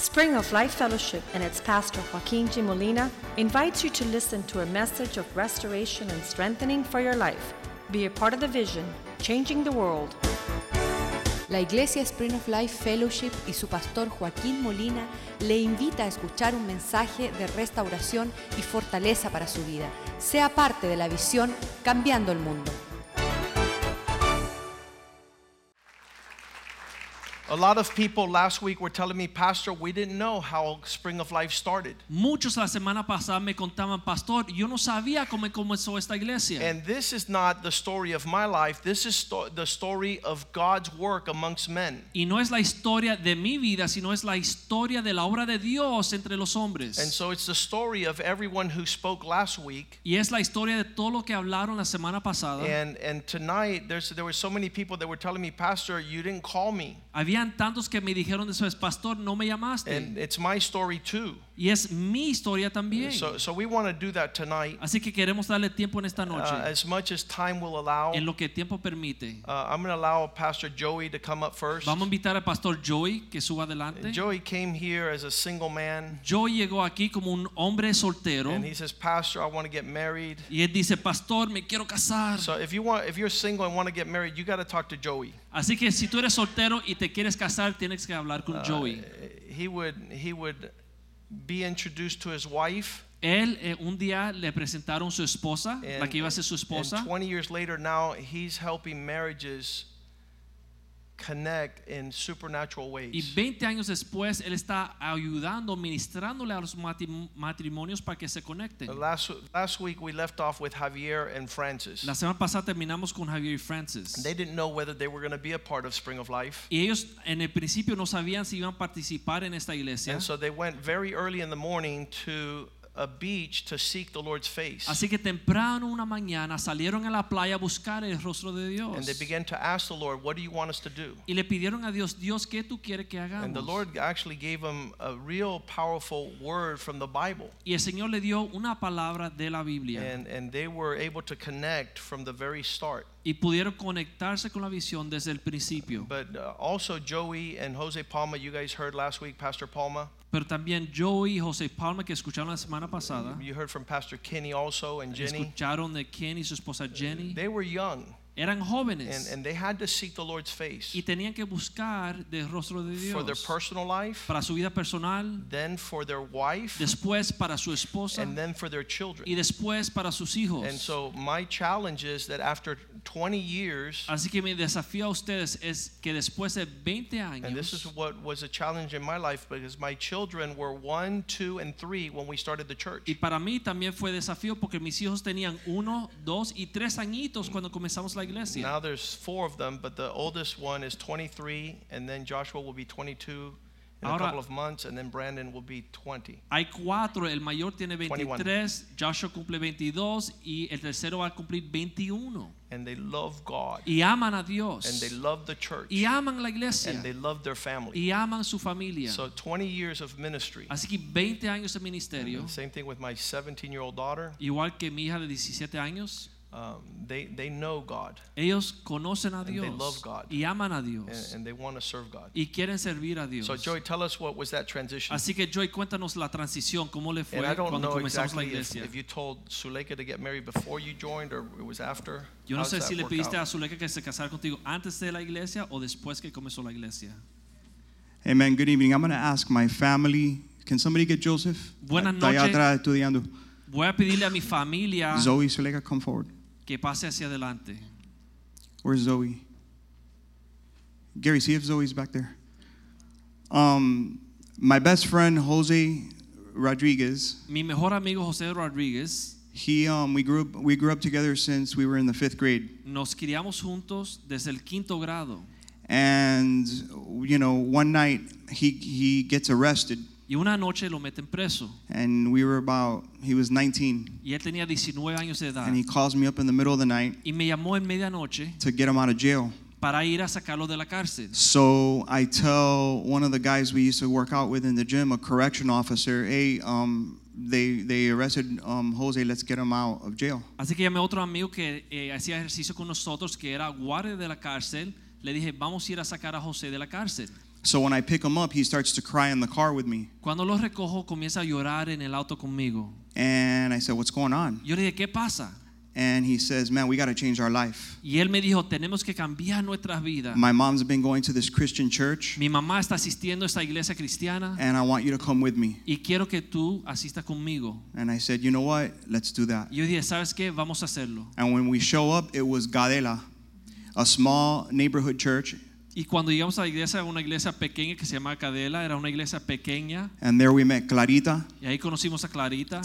Spring of Life Fellowship and its pastor Joaquin G. Molina invites you to listen to a message of restoration and strengthening for your life. Be a part of the vision, changing the world. La Iglesia Spring of Life Fellowship y su pastor Joaquín Molina le invita a escuchar un mensaje de restauración y fortaleza para su vida. Sea parte de la visión Cambiando el Mundo. A lot of people last week were telling me, Pastor, we didn't know how Spring of Life started. Muchos la semana pasada me contaban, pastor, yo no sabía cómo comenzó esta iglesia. And this is not the story of my life. This is sto- the story of God's work amongst men. y no es la historia de mi vida, sino es la historia de la obra de Dios entre los hombres. And so it's the story of everyone who spoke last week. y es la historia de todo lo que hablaron la semana pasada. And and tonight there's there were so many people that were telling me, Pastor, you didn't call me. Habían tantos que me dijeron después, pastor, no me llamaste. And it's my story too. y es mi historia también. So so we want to do that tonight. Así que queremos darle tiempo en esta noche, Uh, as much as time will allow. en lo que tiempo permite. Uh, I'm going to allow Pastor Joey to come up first. Vamos a invitar al pastor Joey que suba adelante. Joey came here as a single man. Joey llegó aquí como un hombre soltero And he says, Pastor, I want to get married. y él dice, pastor, me quiero casar. So if you want, if you're single and want to get married, you got to talk to Joey. Así que si tú eres soltero y te quieres casar, tienes que hablar con Joey. He would, he would be introduced to his wife. Él eh, un día le presentaron su esposa, la And, que iba a ser su esposa, and 20 years later, now he's helping marriages connect in supernatural ways. y 20 años después él está ayudando, ministrándole a los matrimonios para que se conecten. Last, last week we left off with Javier and Francis. La semana pasada terminamos con Javier y Francis. They didn't know whether they were going to be a part of Spring of Life. Y ellos en el principio no sabían si iban a participar en esta iglesia. And so they went very early in the morning to a beach to seek the Lord's face. Así que temprano una mañana salieron a la playa a buscar el rostro de Dios. And they began to ask the Lord, What do you want us to do? Y le pidieron a Dios, Dios, ¿qué tú quieres que hagamos? And the Lord actually gave them a real powerful word from the Bible. y el Señor le dio una palabra de la Biblia. And, and they were able to connect from the very start. Y pudieron conectarse con la visión desde el principio. But uh, also, Joey and Jose Palma, you guys heard last week, Pastor Palma. Pero también Joey y José Palma que escucharon la semana pasada, You heard from Pastor Kenny also and Jenny. escucharon de Ken y su esposa Jenny, They were young eran and, jóvenes and they had to seek the Lord's face y tenían que buscar del rostro de for their personal life, para su vida personal, then for their wife, después para su esposa and then for their children. y después para sus hijos. And so my challenge is that after 20 years, Así que mi desafío a ustedes es que después de 20 años, and this is what was a challenge in my life because my children were one, two, and three when we started the church. y para mí también fue desafío porque mis hijos tenían uno, dos y tres añitos cuando comenzamos la iglesia. Now there's four of them, but the oldest one is 23, and then Joshua will be 22 in a couple of months, and then Brandon will be 20. Hay cuatro, el mayor tiene 21. 23, Joshua cumple 22 y el tercero va a cumplir 21. And they love God, Y aman a Dios. and they love the church, Y aman la iglesia. and they love their family. Y aman su familia. So 20 years of ministry. Así que 20 años de ministerio, Same thing with my 17 year old daughter. igual que mi hija de 17 años, Um, they, they know God, ellos conocen a Dios they love God. y aman a and, Dios and they want to serve God. y quieren servir a Dios. So, Joy, tell us what was that transition? Así que Joy, cuéntanos la transición, cómo le fue And I don't cuando know comenzamos exactly if, iglesia. if you told Suleika to get married before you joined or it was after. Yo no How's sé si le work pediste out? a Zuleika que se casara contigo antes de la iglesia o después que comenzó la iglesia. Amen. Good evening. I'm going to ask my family. Can somebody get Joseph? Buenas Está allá noches. atrás estudiando. Voy a pedirle a mi familia Zoe Suleika, come forward. Que pase hacia adelante. Where's Zoe? Gary, see if Zoe's back there. Um, my best friend Jose Rodriguez. Mi mejor amigo José Rodríguez, He, um, we grew up, we grew up together since we were in the fifth grade, nos criamos juntos desde el quinto grado. and you know, one night he he gets arrested, Y una noche lo meten preso. and we were about he was 19, Y él tenía 19 años de edad. and he calls me up in the middle of the night Y me llamó en medianoche to get him out of jail. para ir a sacarlo de la cárcel. So I tell one of the guys we used to work out with in the gym, a correction officer, hey, um, they they arrested um, Jose. Let's get him out of jail. Así que llamé a otro amigo que eh, hacía ejercicio con nosotros, que era guardia de la cárcel. Le dije, vamos a ir a sacar a José de la cárcel. So when I pick him up, he starts to cry in the car with me. Cuando lo recojo, comienza a llorar en el auto conmigo. And I said, What's going on? Yo le dije, ¿qué pasa? And he says, Man, we got to change our life. Y él me dijo, tenemos que cambiar nuestras vidas. My mom's been going to this Christian church, Mi mamá está asistiendo a esta iglesia cristiana and I want you to come with me. y quiero que tú asistas conmigo. And I said, You know what? Let's do that. Yo dije, ¿sabes qué? Vamos a hacerlo. And when we show up, it was Gadela, a small neighborhood church. Y cuando llegamos a la iglesia, una iglesia pequeña que se llama Cadela, era una iglesia pequeña. And there we met Clarita, Y ahí conocimos a Clarita,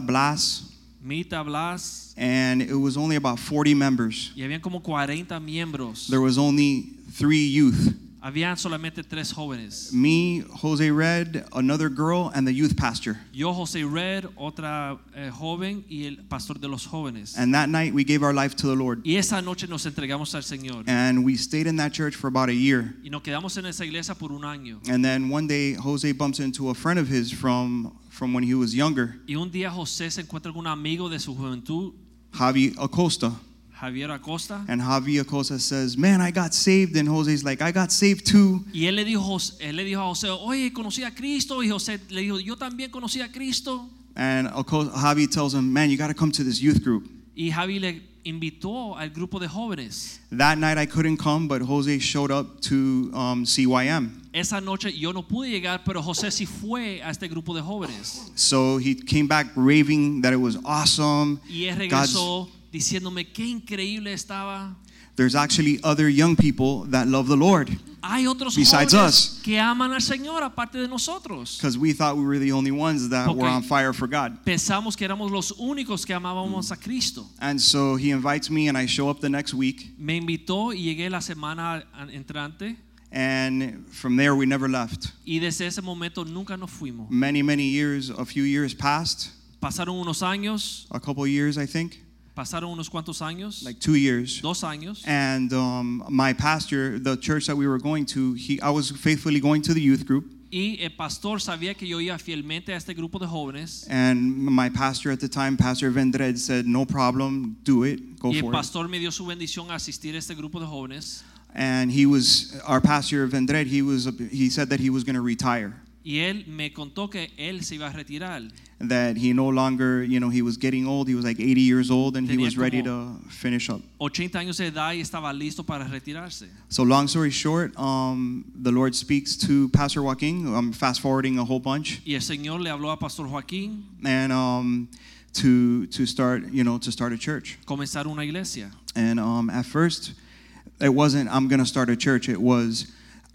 Blas, Mita, Blas, and it was only about 40 members. y habían como 40 miembros. There was only three youth Habían solamente tres jóvenes. me, Jose Red, another girl, and the youth pastor. Yo, José Red, otra eh, joven y el pastor de los jóvenes. And that night we gave our life to the Lord. Y esa noche nos entregamos al Señor. And we stayed in that church for about a year. Y nos quedamos en esa iglesia por un año. And then one day Jose bumps into a friend of his from from when he was younger, Y un día José se encuentra con un amigo de su juventud, Javi Acosta. Javier Acosta. And Javi Acosta says, "Man, I got saved." And Jose's like, "I got saved too." Y él le dijo, él le dijo a José, oye, conocí a Cristo. Y José le dijo, yo también conocí a Cristo. And Aco- Javi tells him, "Man, you got to come to this youth group." Y Javi le invitó al grupo de jóvenes. That night I couldn't come, but Jose showed up to um, CYM. Esa noche yo no pude llegar, pero José sí fue a este grupo de jóvenes. So he came back raving that it was awesome. Y él God's- regresó diciéndome qué increíble estaba. There's actually other young people that love the Lord Hay otros Besides us. que aman al Señor aparte de nosotros. because we thought we were the only ones that Okay. were on fire for God. Pensamos que éramos los únicos que amábamos a Cristo. And so he invites me, and I show up the next week. Me invitó y llegué la semana entrante And from there, we never left. y desde ese momento nunca nos fuimos. Many, many years, a few years passed, Pasaron unos años, a couple years, I think, pasaron unos cuantos años, like two years. dos años. And um, my pastor, the church that we were going to, he, I was faithfully going to the youth group. Y el pastor sabía que yo iba fielmente a este grupo de jóvenes. And my pastor at the time, Pastor Vendred, said, No problem, do it, go for it." Y el for it. pastor me dio su bendición a asistir a este grupo de jóvenes. And he was, our pastor Vendred, he, was, he said that he was going to retire. Y él me contó que él se iba a retirar. That he no longer, you know, he was getting old. He was like 80 years old and he was ready to finish up. 80 años de edad y estaba listo para retirarse. So, long story short, um, the Lord speaks to Pastor Joaquin. I'm fast forwarding a whole bunch. Y el Señor le habló a Pastor Joaquín And um, to, to start, you know, to start a church. comenzar una iglesia. And um, at first, it wasn't, I'm going to start a church. It was,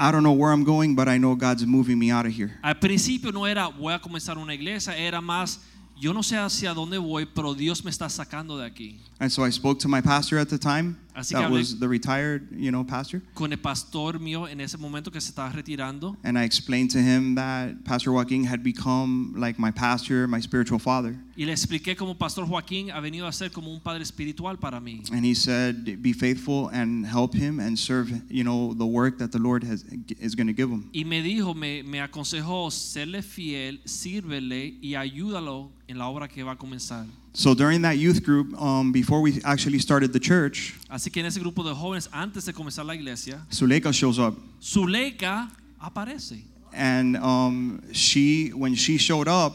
I don't know where I'm going, but I know God's moving me out of here. Al principio no era voy a comenzar una iglesia, era más yo no sé hacia dónde voy, pero Dios me está sacando de aquí. And so I spoke to my pastor at the time. Así que that hablé- was the retired, you know, pastor. Con el pastor mío en ese momento que se estaba retirando And I explained to him that Pastor Joaquin had become like my pastor, my spiritual father. y le expliqué cómo Pastor Joaquín ha venido a ser como un padre espiritual para mí. And he said, be faithful and help him and serve, you know, the work that the Lord has, is going to give him. Y me dijo, me, me aconsejó serle fiel, sírvele y ayúdalo en la obra que va a comenzar. So during that youth group, um, before we actually started the church, Así que en ese grupo de jóvenes, antes de comenzar la iglesia, Suleika shows up. Zuleika aparece. And um, she, when she showed up,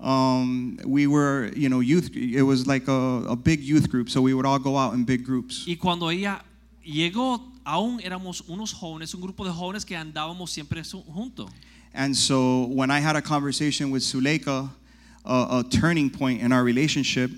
um, we were, you know, youth, it was like a, a big youth group. So we would all go out in big groups. Y cuando ella llegó, aún éramos unos jóvenes, un grupo de jóvenes que andábamos siempre juntos. And so when I had a conversation with Suleika, a, a turning point in our relationship,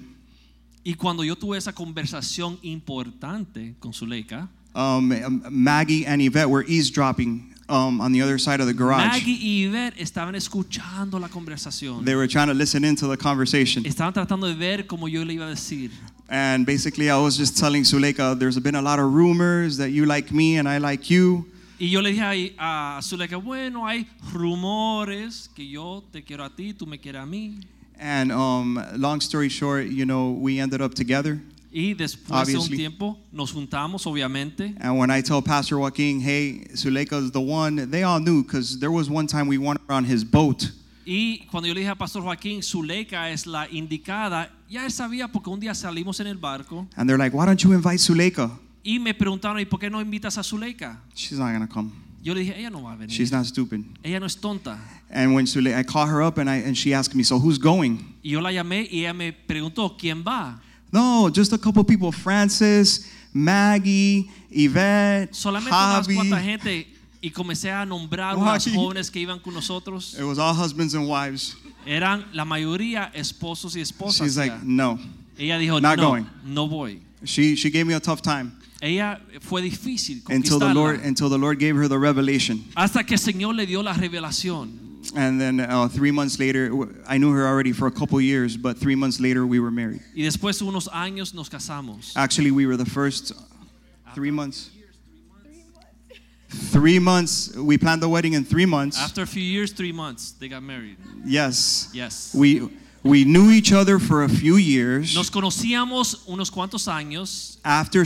Y cuando yo tuve esa conversación importante con Zuleika, um, Maggie and Yvette were eavesdropping um, on the other side of the garage. Maggie y Yvette estaban escuchando la conversación. They were trying to listen into the conversation. Estaban tratando de ver como yo le iba a decir. And basically, I was just telling Zuleika, there's been a lot of rumors that you like me and I like you. Y yo le dije ahí a Zuleika, bueno, hay rumores que yo te quiero a ti, tú me quieres a mí. And um, long story short, you know, we ended up together. Y después de un Obviously. tiempo nos juntamos, obviamente. And when I tell Pastor Joaquin, hey, Suleika's the one, they all knew because there was one time we went on his boat. Y cuando yo le dije a Pastor Joaquín, Zuleika es la indicada, ya él sabía porque un día salimos en el barco And they're like, why don't you invite Suleika? y me preguntaron, ¿y por qué no invitas a Zuleika? She's not going to come. Yo le dije, ella no va a venir. She's not stupid. ella no es tonta. And when Sule, I call her up and I and she asked me, so who's going? Y yo la llamé y ella me preguntó, ¿quién va? No, just a couple people. Francis, Maggie, Yvette, Solamente unas cuantas Javi. gente y comencé a nombrar Javi. unas jóvenes que iban con nosotros. It was all husbands and wives. Eran la mayoría esposos y esposas. She's like, no. ella dijo, not no, going." no voy. She she gave me a tough time Ella fue difícil until the. Lord until the Lord gave her the revelation. hasta que el Señor le dio la revelación. And then uh, three months later, I knew her already for a couple years, but three months later we were married. Y después unos años nos casamos. Actually, we were the first three months. Three months. We planned the wedding in three months. After a few years, three months, they got married. Yes. Yes. We we knew each other for a few years. Nos conocíamos unos cuantos años After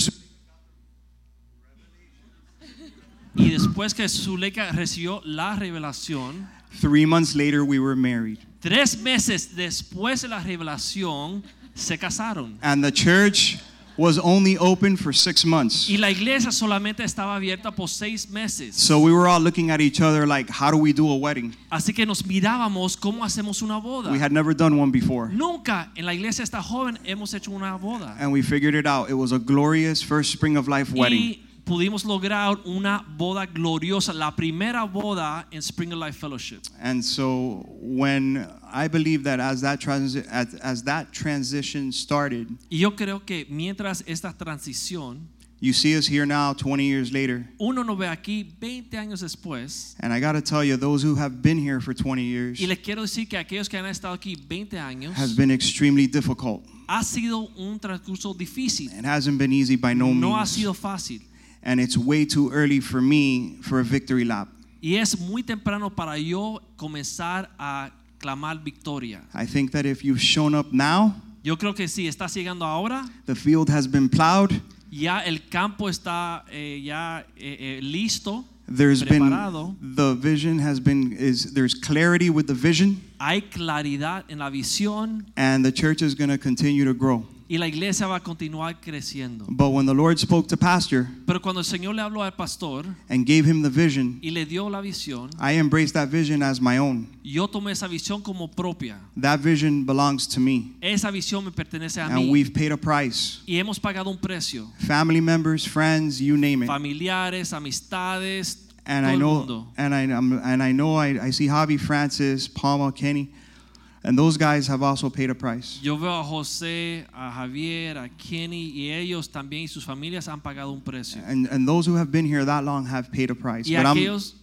y después que Zuleika recibió la revelación, three months later, we were married. tres meses después de la revelación, se casaron. And the church was only open for six months. Y la iglesia solamente estaba abierta por seis meses. So we were all looking at each other like, how do we do a wedding? Así que nos mirábamos cómo hacemos una boda. We had never done one before. Nunca en la iglesia esta joven hemos hecho una boda. And we figured it out. It was a glorious first spring of life wedding. Y pudimos lograr una boda gloriosa, la primera boda en Spring of Life Fellowship. And so when I believe that as that transi- as, as that transition started, Y yo creo que mientras esta transición, you see us here now 20 years later. uno nos ve aquí 20 años después. And I got to tell you those who have been here for 20 years Y les quiero decir que aquellos que han estado aquí 20 años, has been extremely difficult. ha sido un transcurso difícil. It hasn't been easy by no No ha means. sido fácil. And it's way too early for me for a victory lap. Y es muy temprano para yo comenzar a clamar victoria. I think that if you've shown up now, Yo creo que si estás llegando ahora, the field has been plowed. ya el campo está eh, ya eh, eh, listo, There's preparado. been the vision has been is there's clarity with the vision hay claridad en la visión and the church is going to continue to grow. Y la iglesia va a continuar creciendo. But when the Lord spoke to pastor Pero cuando el Señor le habló al pastor and gave him the vision, y le dio la visión, I embraced that vision as my own. yo tomé esa visión como propia. That vision belongs to me. Esa visión me pertenece a And mí we've paid a price. y hemos pagado un precio. Family members, friends, you name it. Familiares, amistades, And todo I el know mundo. and I and I know I, I see Javi, Francis, Palma, Kenny, and those guys have also paid a price. Yo veo a José, a Javier, a Kenny y ellos también y sus familias han pagado un precio. And and those who have been here that long have paid a price. Y But I'm aquellos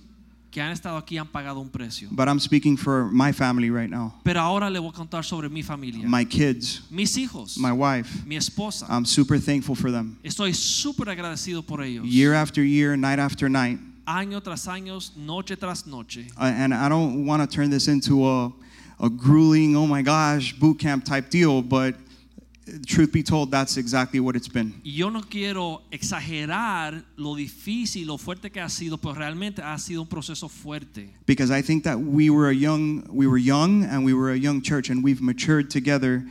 que han estado aquí han pagado un precio. but I'm speaking for my family right now. Pero ahora le voy a contar sobre mi familia. My kids, Mis hijos, my wife. mi esposa. I'm super thankful for them. Estoy súper agradecido por ellos. Year after year, night after night. Año tras año, noche tras noche. Uh, and I don't want to turn this into a, a grueling, oh my gosh, boot camp type deal, but truth be told, that's exactly what it's been. Y yo no quiero exagerar lo difícil, lo fuerte que ha sido, pero realmente ha sido un proceso fuerte. Because I think that we were a young, we were young, and we were a young church, and we've matured together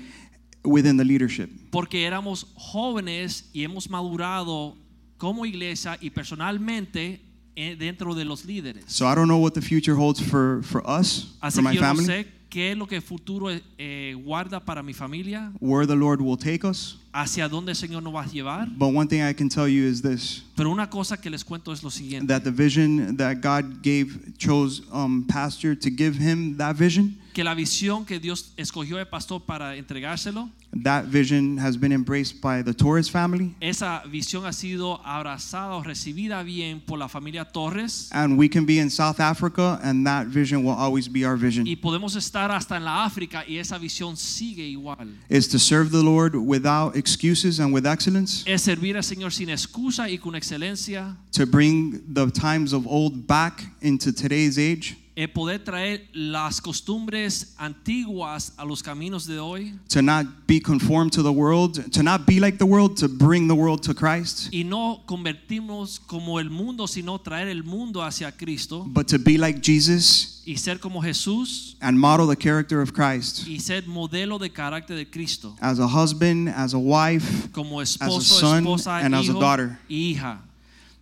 within the leadership. Porque éramos jóvenes y hemos madurado como iglesia y personalmente eh, dentro de los líderes. So I don't know what the future holds for for us, Así for my yo no family, sé qué es lo que el futuro eh, guarda para mi familia, where the Lord will take us. hacia dónde el Señor nos va a llevar. But one thing I can tell you is this: Pero una cosa que les cuento es lo siguiente. that the vision that God gave chose um, pastor to give him that vision. Que la visión que Dios escogió al pastor para entregárselo, That vision has been embraced by the Torres family, esa visión ha sido abrazada o recibida bien por la familia Torres. And we can be in South Africa, and that vision will always be our vision. y podemos estar hasta en la África y esa visión sigue igual. Is to serve the Lord without excuses and with excellence, Es servir al Señor sin excusa y con excelencia, to bring the times of old back into today's age, es poder traer las costumbres antiguas a los caminos de hoy to not be conformed to the world, to not be like the world, to bring the world to Christ, y no convertirnos como el mundo, sino traer el mundo hacia Cristo but to be like Jesus y ser como Jesús and model the character of Christ y ser modelo de carácter de Cristo. as a husband, as a wife, como esposo, son esposa, and as a daughter. y hija.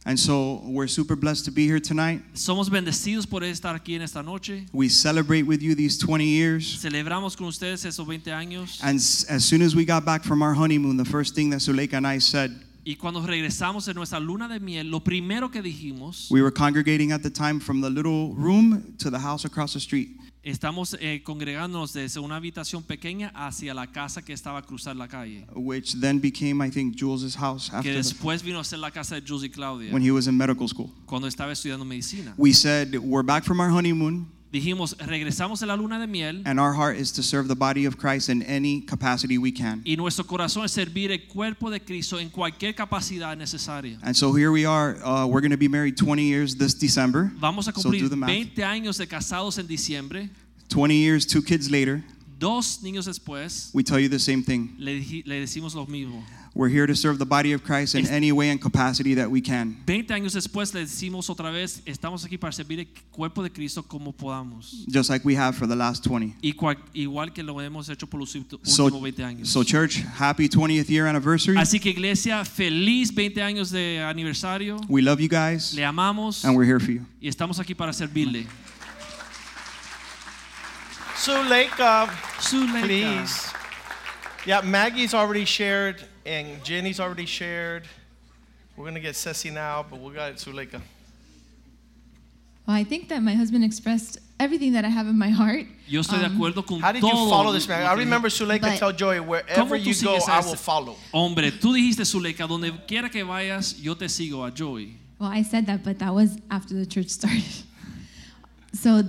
And so we're super blessed to be here tonight. Somos bendecidos por estar aquí en esta noche. We celebrate with you these 20 years. Celebramos con ustedes esos 20 años. And as soon as we got back from our honeymoon, the first thing that Suleika and I said, Y cuando regresamos de nuestra luna de miel, lo primero que dijimos, we were congregating at the time from the little room to the house across the street. Estamos eh, congregándonos desde una habitación pequeña hacia la casa que estaba a cruzar la calle, which then became, I think, Jules' house que after the, después vino a ser la casa de Jules y Claudia when he was in medical school. cuando estaba estudiando medicina. We said, We're back from our honeymoon, Dijimos, regresamos de la luna de miel and our heart is to serve the body of Christ in any capacity we can. y nuestro corazón es servir el cuerpo de Cristo en cualquier capacidad necesaria. And so here we are. Uh, we're going to be married 20 years this December. Vamos a cumplir math. 20 años de casados en diciembre. 20 years, two kids later, Dos niños después, we tell you the same thing. le, le decimos lo mismo. We're here to serve the body of Christ in any way and capacity that we can. 20 años después le decimos otra vez, estamos aquí para servir el cuerpo de Cristo como podamos. Just like we have for the last 20. Y igual que lo hemos hecho por los últimos 20 años. so church, happy 20th year anniversary. Así que iglesia, feliz 20 años de aniversario. We love you guys, Le amamos and we're here for you. y estamos aquí para servirle. Suleika, Zuleika. please. Yeah, Maggie's already shared and Jenny's already shared. We're gonna get Ceci now, but we'll got Suleika. Well, I think that my husband expressed everything that I have in my heart. Yo estoy de Um, acuerdo con How did you follow this man? I remember Suleika tell Joy, wherever you go, sigues a I ese- will follow. Hombre, tú dijiste Zuleika, donde quiera que vayas, yo te sigo a Joy. Well, I said that, but that was after the church started. so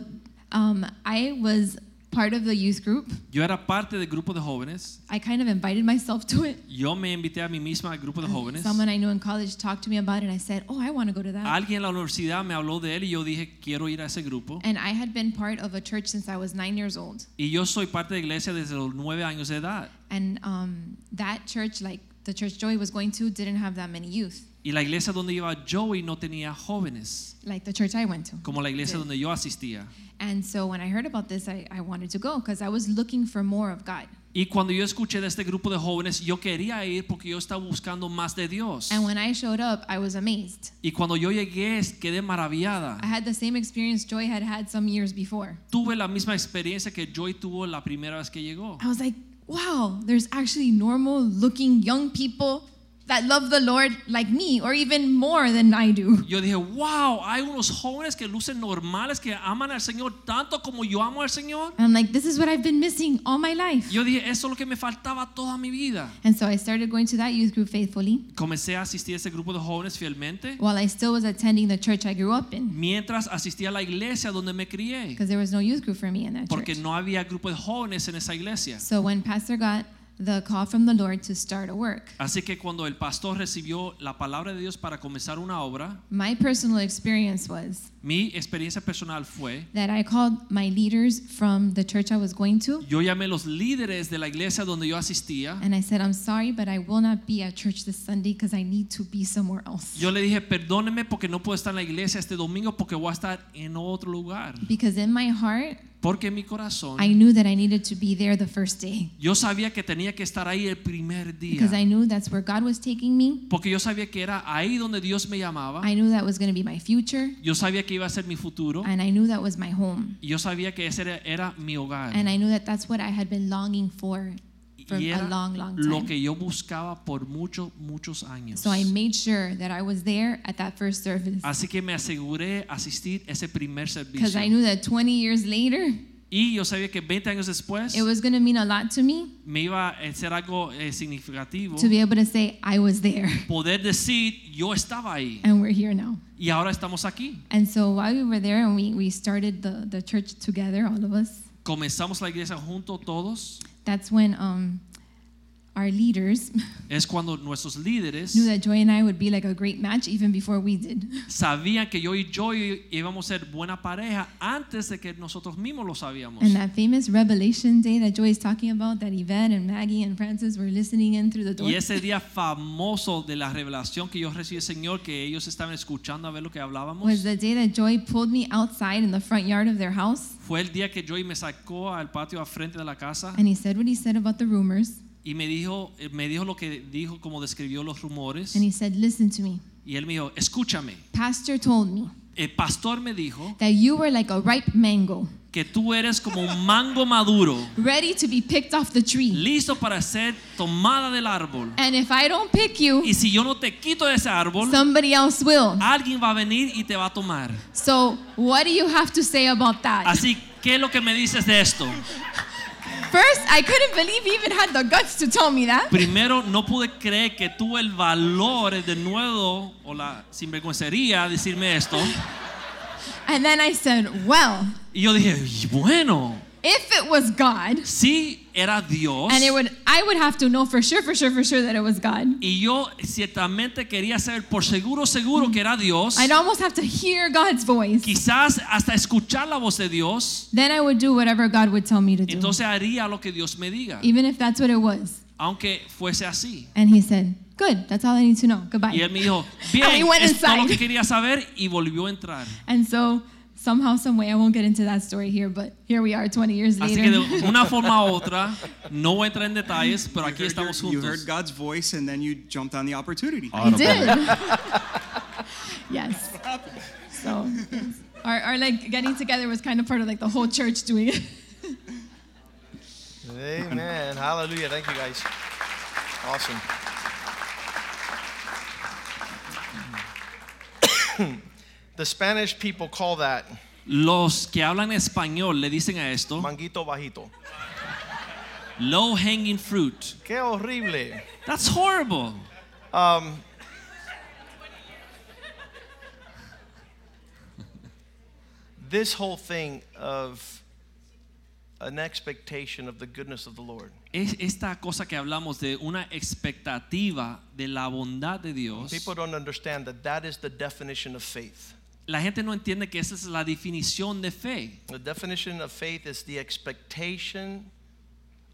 um, I was part of the youth group. Yo era parte del grupo de jóvenes. I kind of invited myself to it. Yo me invité a mí misma al grupo de jóvenes. Someone I knew in college talked to me about it, and I said, Oh, I want to go to that. Alguien en la universidad me habló de él y yo dije, quiero ir a ese grupo. and I had been part of a church since I was nine years old. Y yo soy parte de iglesia desde los nueve años de edad. And um, that church, like the church Joey was going to, didn't have that many youth, Y la iglesia donde iba Joey no tenía jóvenes, like the church I went to. como la iglesia donde yo asistía. And so when I heard about this, I, I wanted to go because I was looking for more of God. Y cuando yo escuché de este grupo de jóvenes, yo quería ir porque yo estaba buscando más de Dios. And when I showed up, I was amazed. Y cuando yo llegué, quedé maravillada. I had the same experience Joy had had some years before. Tuve la misma experiencia que Joy tuvo la primera vez que llegó. I was like, wow, there's actually normal looking young people that love the Lord like me or even more than I do. Yo dije, wow, hay unos jóvenes que lucen normales, que aman al Señor tanto como yo amo al Señor. I'm like, this is what I've been missing all my life. Yo dije, eso es lo que me faltaba toda mi vida. And so I started going to that youth group faithfully Comencé a asistir a ese grupo de jóvenes fielmente while I still was attending the church I grew up in mientras asistía a la iglesia donde me crié, because there was no youth group for me in that porque church. no había grupo de jóvenes en esa iglesia. So when Pastor got the call from the Lord to start a work, Así que cuando el pastor recibió la palabra de Dios para comenzar una obra, my personal experience was mi experiencia personal fue, that I called my leaders from the church I was going to yo llamé los líderes de la iglesia donde yo asistía. and I said, I'm sorry, but I will not be at church this Sunday because I need to be somewhere else. Yo le dije, perdóneme porque no puedo estar en la iglesia este domingo porque voy a estar en otro lugar. Because in my heart, Porque en mi corazón, I knew that I needed to be there the first day yo sabía que tenía que estar ahí el primer día. because I knew that's where God was taking me. Porque yo sabía que era ahí donde Dios me llamaba. I knew that was going to be my future Yo sabía que iba a ser mi futuro. and I knew that was my home. Y yo sabía que ese era, era mi hogar. And I knew that that's what I had been longing for for y a era long, long lo time. que yo buscaba por muchos, muchos años. So I made sure that I was there at that first service Así que me aseguré asistir ese primer because servicio. I knew that 20 years later, Y yo sabía que 20 años después it was going to mean a lot to me me iba a ser algo eh, significativo. to be able to say, I was there Poder decir, yo estaba ahí. and we're here now. Y ahora estamos aquí. And so while we were there and we, we started the, the church together, all of us, Comenzamos la iglesia juntos todos. that's when um, our leaders Es cuando nuestros líderes knew that Joy and I would be like a great match even before we did. sabían que yo y Joy íbamos a ser buena pareja antes de que nosotros mismos lo sabíamos. And that famous revelation day that Joy is talking about, that Yvette and Maggie and Francis were listening in through the door. Y ese día famoso de la revelación que yo recibí, Señor, que ellos estaban escuchando a ver lo que hablábamos, was the day that Joy pulled me outside in the front yard of their house fue el día que Joy me sacó al patio al frente de la casa and he said what he said about the rumors. Y me dijo, eh, me dijo lo que dijo, como describió los rumores. And he said, Listen to me. Y él me dijo, escúchame, Pastor told me el pastor me dijo that you were like a ripe mango, que tú eres como un mango maduro, ready to be picked off the tree. listo para ser tomada del árbol. And if I don't pick you, Y si yo no te quito de ese árbol, somebody else will. alguien va a venir y te va a tomar. So, what do you have to say about that? Así, ¿qué es lo que me dices de esto? First, I couldn't believe he even had the guts to tell me that. Primero, no pude creer que tuvo el valor de nuevo o la sinvergüencería decirme esto. And then I said, well, Y yo dije, "Y bueno, if it was God, sí era Dios. and it would I would have to know for sure, for sure, for sure that it was God. Y yo ciertamente quería saber por seguro, seguro que era Dios. I'd almost have to hear God's voice. Quizás hasta escuchar la voz de Dios. Then I would do whatever God would tell me to do, Entonces haría lo que Dios me diga. even if that's what it was. Aunque fuese así. And he said, good, that's all I need to know. Goodbye. Y él me dijo, bien, went es todo lo inside. que quería saber y volvió a entrar. And so somehow, some way, I won't get into that story here, but here we are 20 years Así que later. de una forma u otra, no voy a entrar en detalles, pero You aquí heard your- estamos You juntos. heard God's voice and then you jumped on the opportunity. He did. yes. So yes. our, our like getting together was kind of part of like the whole church doing it. Amen. Hallelujah. Thank you, guys. Awesome. The Spanish people call that Los que hablan español le dicen a esto manguito bajito. low hanging fruit. Qué horrible. That's horrible. Um, this whole thing of an expectation of the goodness of the Lord. Es esta cosa que hablamos de una expectativa de la bondad de Dios. People don't understand that that is the definition of faith. La gente no entiende que esa es la definición de fe. The definition of faith is the expectation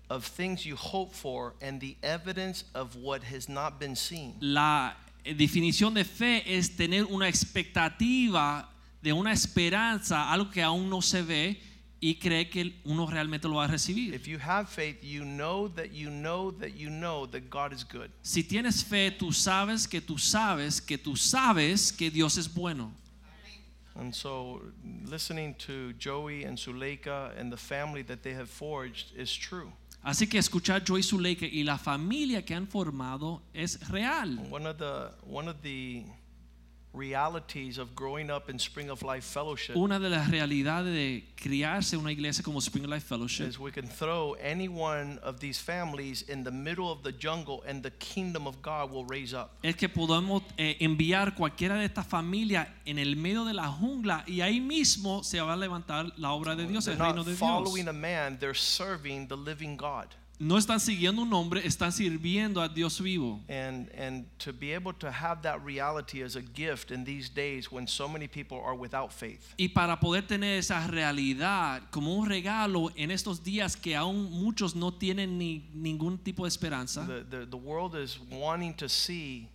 of things you hope for and the evidence of what has not been seen. La definición de fe es tener una expectativa de una esperanza, algo que aún no se ve y cree que uno realmente lo va a recibir. If you have faith, you know that you know that you know that God is good. Si tienes fe, tú sabes que tú sabes que tú sabes que Dios es bueno. And so, listening to Joey and Suleika and the family that they have forged is true. Así que escuchar Joy Zuleika y la familia que han formado es real. One of the one of the realities of growing up in Spring of Life Fellowship Una de las realidades de criarse en una iglesia como Spring Life Fellowship is we can throw any one of these families in the middle of the jungle and the kingdom of God will raise up. es que podemos eh, enviar cualquiera de estas familias en el medio de la jungla y ahí mismo se va a levantar la obra de Dios, They're el reino de Dios. following a man, they're serving the living God. No están siguiendo un hombre, están sirviendo a Dios vivo. And and to be able to have that reality as a gift in these days when so many people are without faith. Y para poder tener esa realidad como un regalo en estos días que aún muchos no tienen ni ningún tipo de esperanza, The, the, the world is wanting to see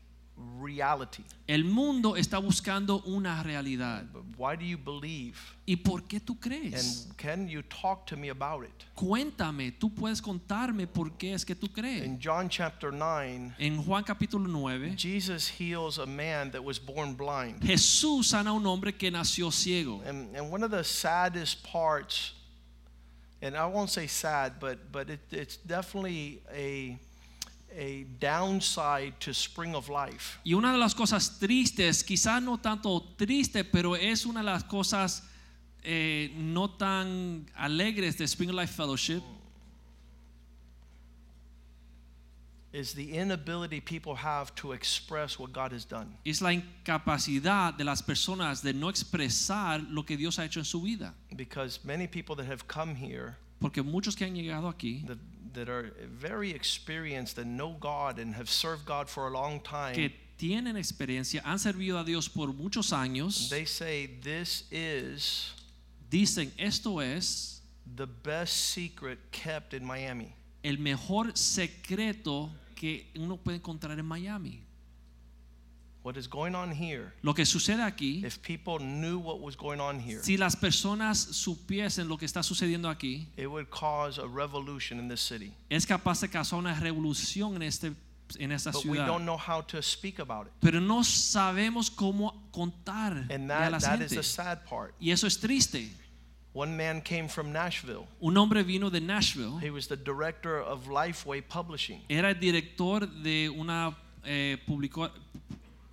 reality. el mundo está buscando una realidad. Why do you believe? ¿Y por qué tú crees? And can you talk to me about it? Cuéntame, tú puedes contarme por qué es que tú crees. In John chapter 9, En Juan capítulo 9, Jesus heals a man that was born blind. Jesús sana a un hombre que nació ciego. And, and one of the saddest parts, and I won't say sad, but, but it, it's definitely a, a downside to Spring of Life. Y una de las cosas tristes, quizás no tanto triste, pero es una de las cosas eh, no tan alegres de Spring of Life Fellowship, is the inability people have to express what God has done. es la incapacidad de las personas de no expresar lo que Dios ha hecho en su vida. Because many people that have come here Porque muchos que han llegado aquí, that, that are very experienced and know God and have served God for a long time, que tienen experiencia, han servido a Dios por muchos años, they say this is dicen esto es the best secret kept in Miami. el mejor secreto que uno puede encontrar en Miami. What is going on here, Lo que sucede aquí, if people knew what was going on here, si las personas supiesen lo que está sucediendo aquí, it would cause a revolution in this city. es capaz de causar una revolución en este en esa but we ciudad. don't know how to speak about it. Pero no sabemos cómo contar And a la that, is the sad part. Y eso es triste. One man came from Nashville. Un hombre vino de Nashville. He was the director of Lifeway Publishing. Era el director de una eh, publico-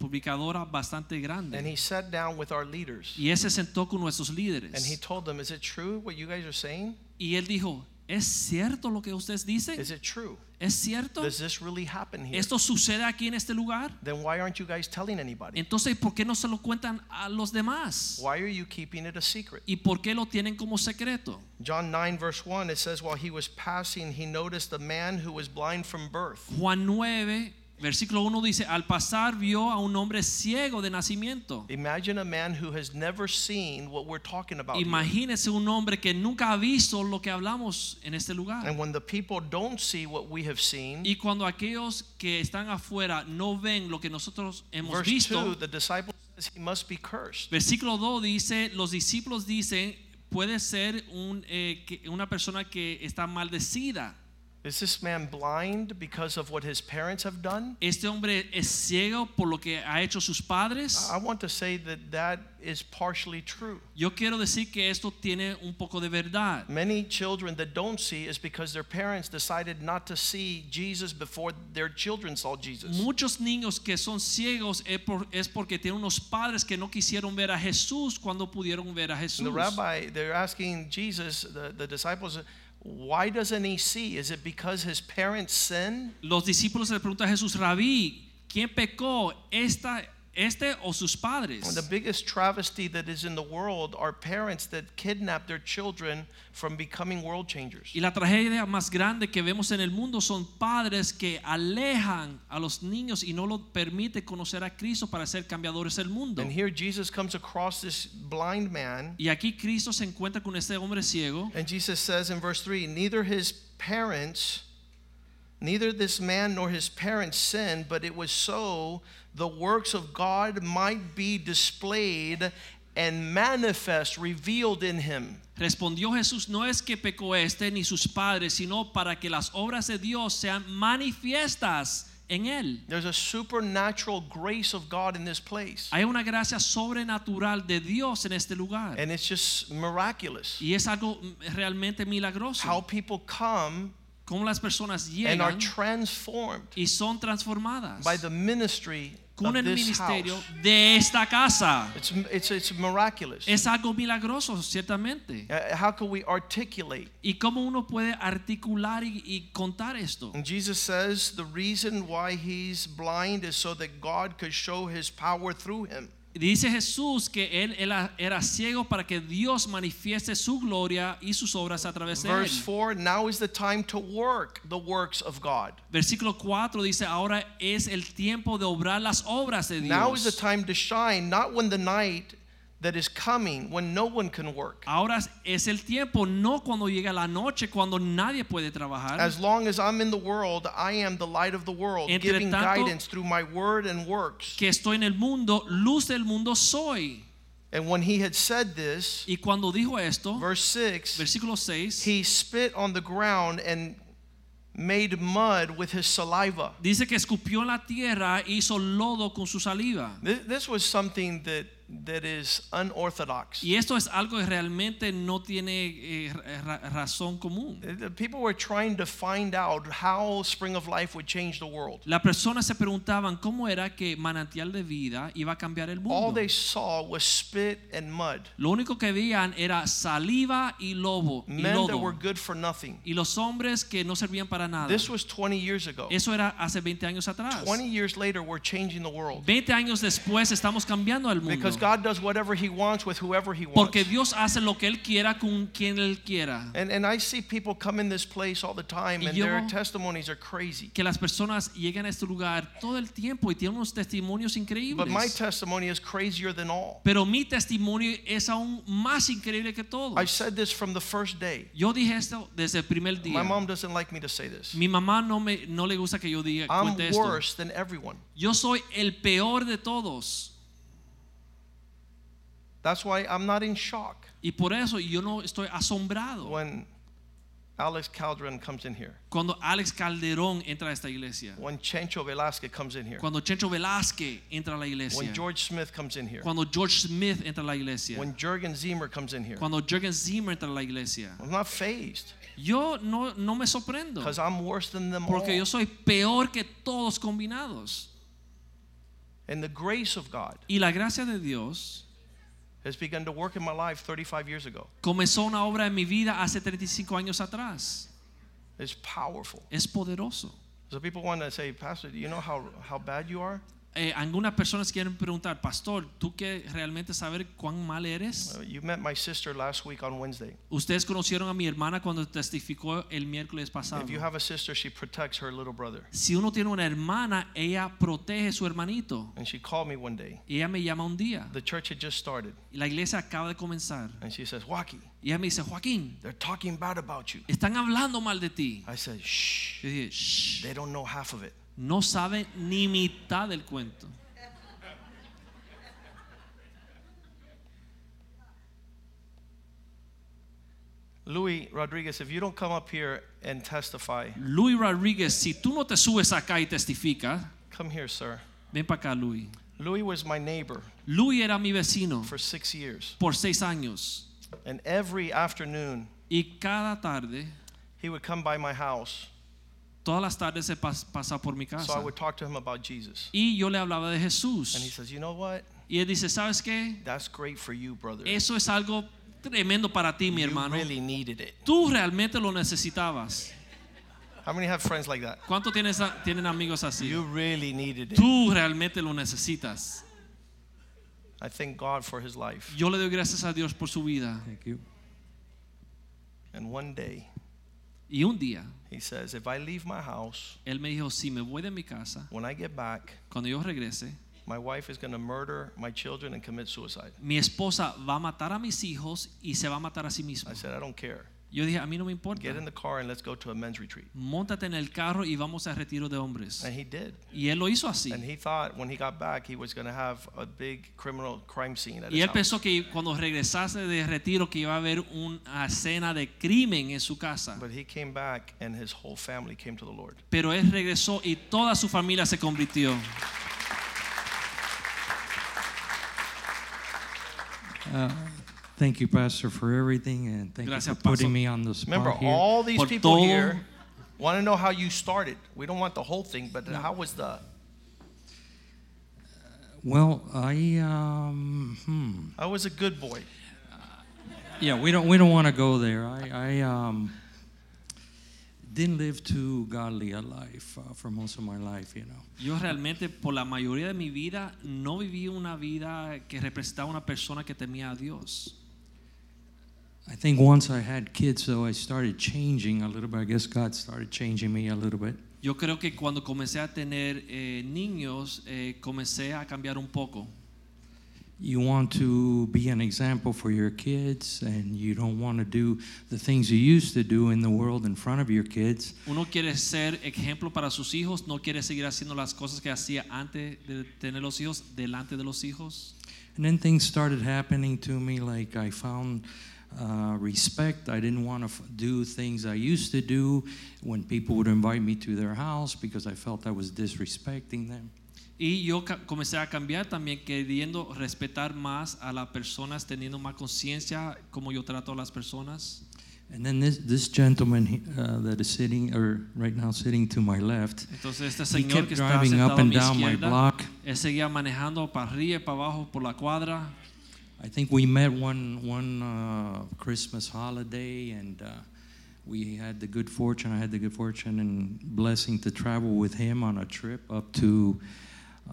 publicadora bastante And he sat down with our leaders. Y él se sentó con nuestros And he told them, Is it true what you guys are saying? Y él dijo, ¿es cierto lo que ustedes dicen? Is it true? ¿Es cierto? Does this really happen here? ¿Esto sucede aquí en este lugar? Then why aren't you guys telling anybody? Entonces, ¿por qué no se lo cuentan a los demás? Why are you keeping it a secret? ¿Y por qué lo tienen como secreto? John 9, verse 1, it says, While he was passing, he noticed a man who was blind from birth. Juan 9, versículo 1 dice, al pasar vio a un hombre ciego de nacimiento. Imagine a man who has never seen what we're talking about. Imagínese un hombre que nunca ha visto lo que hablamos en este lugar. And when the people don't see what we have seen, Y cuando aquellos que están afuera no ven lo que nosotros hemos verse 2, visto, the disciple says he must be cursed. versículo 2 dice, los discípulos dicen, puede ser un, eh, que- una persona que está maldecida. Is this man blind because of what his parents have done? Este hombre es ciego por lo que ha hecho sus padres. I want to say that that is partially true. Yo quiero decir que esto tiene un poco de verdad. Many children that don't see is because their parents decided not to see Jesus before their children saw Jesus. Muchos niños que son ciegos es, por- es porque tienen unos padres que no quisieron ver a Jesús cuando pudieron ver a And Jesús. the rabbi, they're asking Jesus, the, the disciples, why doesn't he see? Is it because his parents sinned? Los discípulos le preguntan a Jesús, Rabí, ¿quién pecó? Esta, ¿Este o sus padres? The biggest travesty that is in the world are parents that kidnap their children from becoming world changers. Y la tragedia más grande que vemos en el mundo son padres que alejan a los niños y no los permite conocer a Cristo para ser cambiadores del mundo. And here Jesus comes across this blind man, Y aquí Cristo se encuentra con este hombre ciego. and Jesus says in verse 3 Neither his parents, neither this man nor his parents sinned, but it was so the works of God might be displayed and manifest, revealed in him. Respondió Jesús, no es que pecó este ni sus padres, sino para que las obras de Dios sean manifiestas en él. There's a supernatural grace of God in this place. Hay una gracia sobrenatural de Dios en este lugar. And it's just miraculous Y es algo realmente milagroso. how people come Cómo las personas and are transformed y son transformadas by the ministry con el ministerio house. de esta casa. It's, it's, it's miraculous. Es algo milagroso, ciertamente. Uh, How can we articulate? ¿Y cómo uno puede articular y, y contar esto? And Jesus says the reason why he's blind is so that God could show his power through him. Dice Jesús que él era, ciego para que Dios manifieste su gloria y sus obras a través de él. Verse 4 Now is the time to work the works of God. Versículo 4 dice, ahora es el tiempo de obrar las obras de Now is the Dios. time to shine, not when the night that is coming, when no one can work. Ahora es el tiempo, no cuando llega la noche, cuando nadie puede trabajar. As long as I'm in the world, I am the light of the world, Entre giving tanto- guidance through my word and works. que estoy en el mundo, luz del mundo soy. And when he had said this, Y cuando dijo esto, verse 6, versículo 6, he spit on the ground and made mud with his saliva. dice que escupió la tierra hizo lodo con su saliva. This, this was something that, that is unorthodox. Y esto es algo que realmente no tiene eh, ra- razón común. The People were trying to find out how Spring of Life would change the world. Las personas se preguntaban cómo era que manantial de vida iba a cambiar el All they saw was spit and mud. Lo único que veían era saliva y lobo y Men that were good for nothing. Y los hombres que no servían para nada. This was 20 years ago. Eso era hace 20 años atrás. 20 years later, we're changing the world. 20 años después estamos cambiando el mundo. Because God does whatever He wants with whoever He wants. Porque Dios hace lo que Él quiera con quien Él quiera. And, and I see people come in this place all the time and their testimonies are crazy. Que las personas llegan a este lugar todo el tiempo y tienen unos testimonios increíbles. But my testimony is crazier than all. Pero mi testimonio es aún más increíble que todo. I've said this from the first day. Yo dije esto desde el primer día. My mom doesn't like me to say this. Mi mamá no, me, no le gusta que yo diga I'm worse than everyone. Yo soy el peor de todos. That's why I'm not in shock Y por eso yo no estoy asombrado. when Alex Calderon comes in here, Cuando Alex Calderón entra a esta iglesia. when Chencho Velasquez comes in here, Cuando Chencho Velázquez entra a la iglesia. when George Smith comes in here, Cuando George Smith entra a la iglesia. when Jurgen Zimmer comes in here. Cuando Jürgen Zimmer entra a la iglesia. I'm not fazed Yo no, no me sorprendo. because I'm worse than them all. Porque yo soy peor que todos combinados. And the grace of God Y la gracia de Dios comenzó una obra en mi vida hace 35 años atrás. It's powerful. Es poderoso. So people want to say, Pastor, do you know how, how bad you are? Eh, algunas personas quieren preguntar, pastor, ¿tú que realmente saber cuán mal eres? You met my sister last week on Wednesday. Ustedes conocieron a mi hermana cuando testificó el miércoles pasado. If you have a sister, she protects her little brother. Si uno tiene una hermana, ella protege su hermanito. And she called me one day. Y ella me llama un día. The church had just started. Y la iglesia acaba de comenzar. And she says, Waki, Y ella me dice, Joaquín, they're talking bad about you. están hablando mal de ti. I said, Shh, Yo dije, "Shh, they don't know half of it. No sabe ni mitad del cuento. Louis Rodriguez, if you don't come up here and testify, Luis Rodríguez, si tú no te subes acá y testificas, come here, sir. ven para acá, Luis. Louis was my neighbor Luis era mi vecino for six years. por seis años. And every afternoon, Y cada tarde, he would come by my house. Todas las tardes se pas- pasa por mi So I casa. would talk to him about Jesus. Y yo le hablaba de And he Jesús. says, You know what? Y él dice, ¿sabes qué? That's great for you, brother. Eso es algo tremendo para ti, mi you hermano. really needed it. Tú realmente lo necesitabas. How many have friends like that? ¿Cuántos tienes, tienen amigos así? You really needed it. Tú realmente lo necesitas. I thank God for his life. Yo le doy gracias a Dios por su vida. Thank you. And one day, Y un día, he says, If I leave my house, él me dijo, si me voy de mi casa, when I get back, cuando yo regrese, my wife is going to murder my children and commit suicide. mi esposa va a matar a mis hijos y se va a matar a sí misma. I said, I don't care. Yo dije, a mí no me importa. Get in the car and let's go to a men's retreat. Móntate en el carro y vamos a retiro de hombres. And he did. Y él lo hizo así. And he thought when he got back, he was going to have a big criminal crime scene at Y his él house. pensó que cuando regresase de retiro que iba a haber una escena de crimen en su casa. But he came back and his whole family came to the Lord. Pero él regresó y toda su familia se convirtió. Uh, thank you, Pastor, for everything, and thank Gracias, you for putting Pastor. me on the spot Remember, here. all these Por people todo- here want to know how you started. We don't want the whole thing, but how was the. well, I um, hmm. I was a good boy. yeah, we don't we don't want to go there. I I um didn't live too godly a life uh, for most of my life, you know. Yo realmente por la mayoría de mi vida no viví una vida que representaba una persona que temía a Dios. I think once I had kids, though, I started changing a little bit. I guess God started changing me a little bit. Yo creo que cuando comencé a tener eh, niños, eh, comencé a cambiar un poco. You want to be an example for your kids, and you don't want to do the things you used to do in the world in front of your kids. Uno quiere ser ejemplo para sus hijos, no quiere seguir haciendo las cosas que hacía antes de tener los hijos, delante de los hijos. And then things started happening to me, like I found uh, respect. I didn't want to f- do things I used to do when people would invite me to their house because I felt I was disrespecting them. Y yo comencé a cambiar también queriendo respetar más a las personas, teniendo más conciencia como yo trato a las personas. And then this, this gentleman he- uh, that is sitting, or right now sitting to my left, Entonces este he señor kept que está driving up and down my block. él seguía manejando para arriba y para abajo por la cuadra. I think we met one one uh, Christmas holiday, and uh, we had the good fortune. I had the good fortune and blessing to travel with him on a trip up to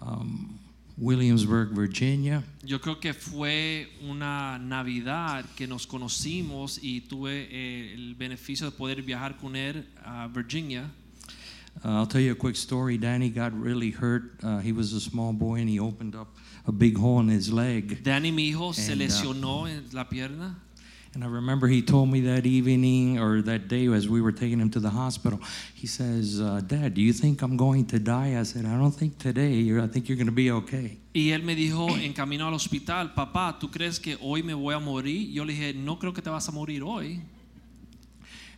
um, Williamsburg, Virginia. Yo creo que fue una Navidad que nos conocimos y tuve eh, el beneficio de poder viajar con él a Virginia. Uh, I'll tell you a quick story. Danny got really hurt. Uh, he was a small boy, and he opened up a big hole in his leg. Danny, mi hijo, se And, uh, lesionó en la pierna. And I remember he told me that evening or that day as we were taking him to the hospital, he says, uh, Dad, do you think I'm going to die? I said, I don't think today. I think you're going to be okay. Y él me dijo en camino al hospital, papá, ¿tú crees que hoy me voy a morir? Yo le dije, no creo que te vas a morir hoy.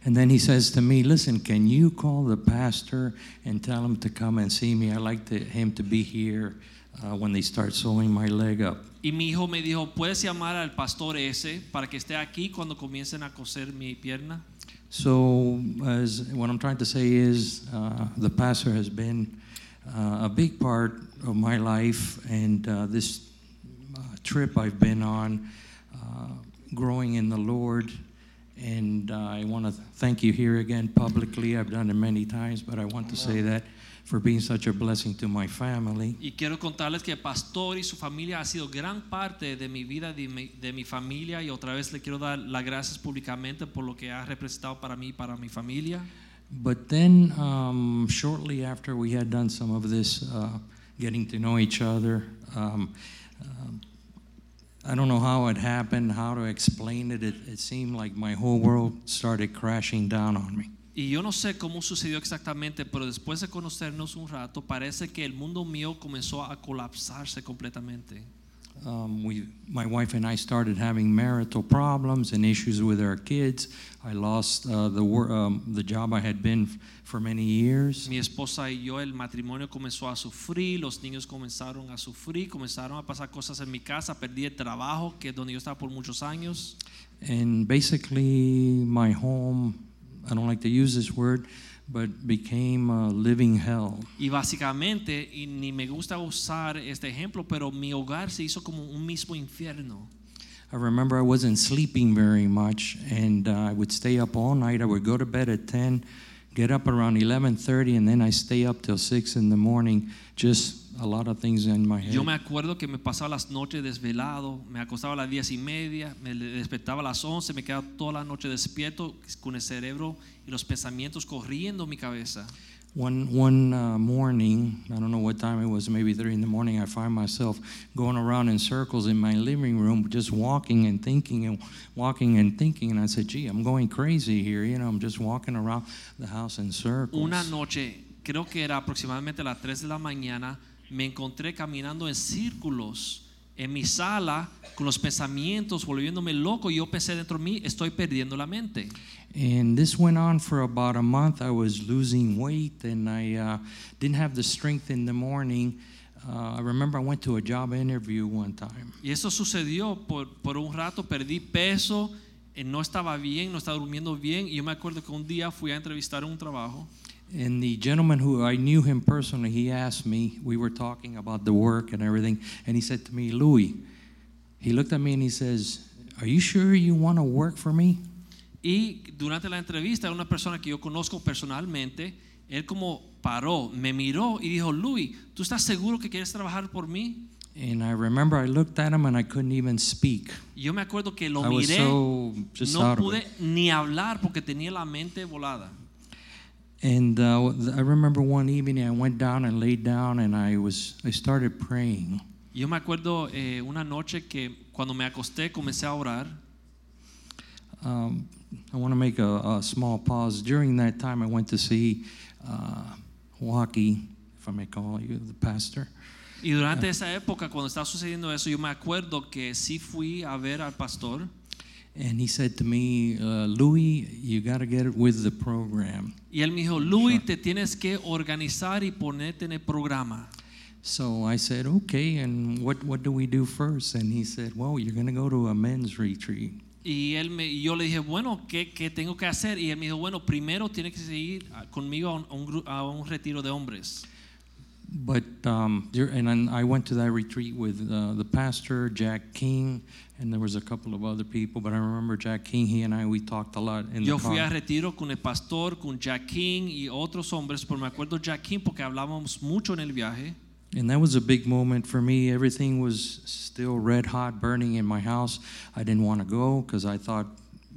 And then he says to me, Listen, can you call the pastor and tell him to come and see me? I'd like to, him to be here uh, when they start sewing my leg up. Y mi hijo me dijo, ¿puedes llamar al pastor ese para que esté aquí cuando comiencen a coser mi pierna? So, as what I'm trying to say is, uh, the pastor has been uh, a big part of my life, and uh, this uh, trip I've been on, uh, growing in the Lord. And uh, I want to thank you here again publicly. I've done it many times, but I want to say that for being such a blessing to my family. Y quiero contarles que pastor y su familia ha sido gran parte de mi vida, de mi, de mi familia, y otra vez le quiero dar las gracias públicamente por lo que ha representado para mí y para mi familia. But then, um, shortly after we had done some of this, uh, getting to know each other, um, um, I don't know how it happened, how to explain it. it. It seemed like my whole world started crashing down on me. Y yo no sé cómo sucedió exactamente, pero después de conocernos un rato, parece que el mundo mío comenzó a colapsarse completamente. Um, we, my wife and I started having marital problems and issues with our kids. I lost uh, the, um, the job I had been for many years. Mi esposa y yo, el matrimonio comenzó a sufrir, los niños comenzaron a sufrir, comenzaron a pasar cosas en mi casa, perdí el trabajo, que es donde yo estaba por muchos años. And basically, my home, I don't like to use this word, but became a living hell. Y básicamente, y ni me gusta usar este ejemplo, pero mi hogar se hizo como un mismo infierno. I remember I wasn't sleeping very much, and uh, I would stay up all night. I would go to bed at 10, get up around 11:30, and then I stay up till 6 in the morning. Just a lot of things in my head. Yo me acuerdo que me pasaba las noches desvelado, me acostaba a las diez y media, me despertaba a las 11, me quedaba toda la noche despierto con el cerebro y los pensamientos corriendo en mi cabeza. One one uh, morning, I don't know what time it was, maybe three in the morning. I find myself going around in circles in my living room, just walking and thinking and walking and thinking. And I said, "Gee, I'm going crazy here. You know, I'm just walking around the house in circles." Una noche, creo que era aproximadamente las 3 de la mañana, me encontré caminando en círculos en mi sala con los pensamientos volviéndome loco y yo pensé dentro de mí, estoy perdiendo la mente. And this went on for about a month. I was losing weight, and I uh, didn't have the strength in the morning. Uh, I remember I went to a job interview one time. Y eso sucedió por, por un rato, perdí peso, eh, no estaba bien, no estaba durmiendo bien. Y yo me acuerdo que un día fui a entrevistar un trabajo. And the gentleman who I knew him personally, he asked me, we were talking about the work and everything, and he said to me, Louis, he looked at me and he says, Are you sure you want to work for me? Y durante la entrevista, una persona que yo conozco personalmente, él como paró, me miró y dijo, Louis, ¿tú estás seguro que quieres trabajar por mí? And I remember I looked at him and I couldn't even speak. Yo me acuerdo que lo I was miré, so just no out of pude it. ni hablar porque tenía la mente volada. And uh, I remember one evening I went down and laid down and I was I started praying. Yo me acuerdo eh, una noche que cuando me acosté comencé a orar. Um, I want to make a, a small pause. During that time, I went to see uh, Joaquin, if I may call you the pastor. Y durante esa época, cuando estaba sucediendo eso, yo me acuerdo que sí fui a ver al pastor And he said to me, uh, Louis, you got to get with the program. y él me dijo, Luis, te tienes que organizar y ponerte en el programa. So I said, okay, and what, what do we do first? And he said, well, you're going to go to a men's retreat. Y él me, yo le dije, bueno, ¿qué, ¿qué tengo que hacer? Y él me dijo, bueno, primero tienes que seguir conmigo a un, a un gru- a un retiro de hombres. But, um, and I went to that retreat with uh, the pastor, Jack King, and there was a couple of other people, but I remember Jack King, he and I, we talked a lot in Yo the fui a retiro con el pastor, con Jack King y otros hombres, pero me acuerdo Jack King porque hablábamos mucho en el viaje. And that was a big moment for me. Everything was still red hot, burning in my house. I didn't want to go because I thought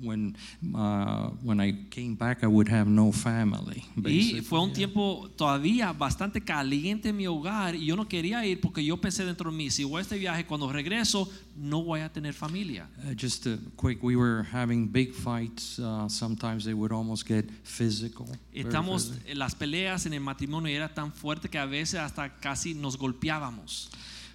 when uh, when I came back, I would have no family. Y fue un tiempo todavía bastante caliente en mi hogar y yo no quería ir porque yo pensé dentro de mí, si voy a este viaje, cuando regreso, no voy a tener familia. Uh, just a quick, we were having big fights. Uh, sometimes they would almost get physical. Estamos, physical. las peleas en el matrimonio era tan fuerte que a veces hasta casi nos golpeábamos.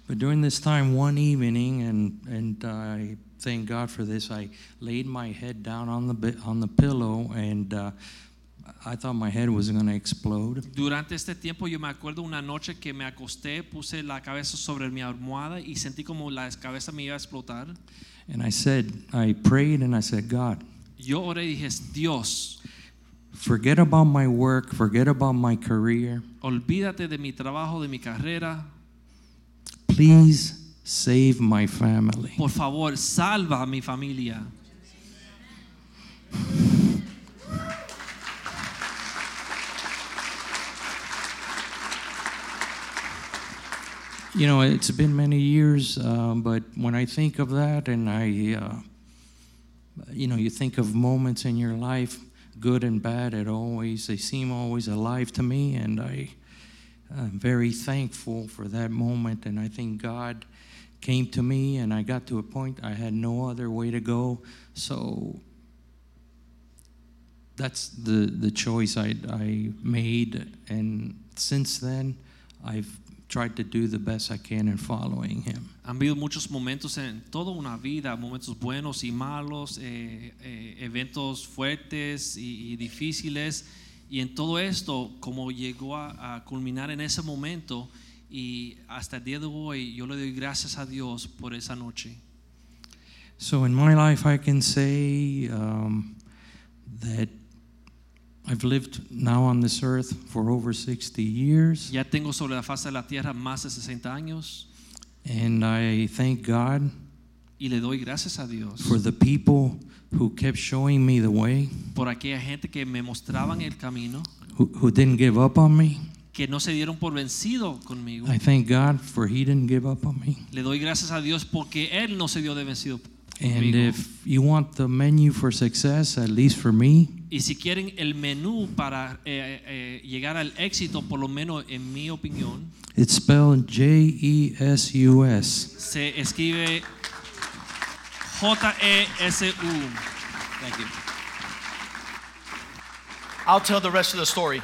But during this time, one evening, and and I thank God for this. I laid my head down on the on the pillow, and uh, I thought my head was going to explode. Durante este tiempo yo me acuerdo una noche que me acosté, puse la cabeza sobre mi almohada y sentí como la cabeza me iba a explotar. And I said, I prayed, and I said, God, Yo oré y dije, Dios, forget about my work, forget about my career. olvídate de mi trabajo, de mi carrera. Please save my family. Por favor, salva a mi familia. You know, it's been many years, um, but when I think of that, and I, uh, you know, you think of moments in your life, good and bad, it always they seem always alive to me, and I, I'm very thankful for that moment. And I think God came to me, and I got to a point I had no other way to go. So that's the the choice I I made, and since then, I've tried to do the best I can in following Him. Han habido muchos momentos en toda una vida, momentos buenos y malos, eh, eh, eventos fuertes y, y difíciles. Y en todo esto, como llegó a, a culminar en ese momento y hasta el día de hoy, yo le doy gracias a Dios por esa noche. So in my life, I can say um, that I've lived now on this earth for over 60 years, Ya tengo sobre la faz de la tierra más de 60 años and I thank God y le doy gracias a Dios for the people who kept showing me the way, por aquella gente que me mostraban el camino, who, who didn't give up on me. Que no se dieron por vencido conmigo. I thank God for He didn't give up on me. Le doy gracias a Dios porque Él no se dio de vencido And conmigo. if you want the menu for success, at least for me, Y si quieren el menú para eh, eh, llegar al éxito, por lo menos en mi opinión, it's spelled J E S U S. se escribe J-E-S-U. Thank you. I'll tell the rest of the story.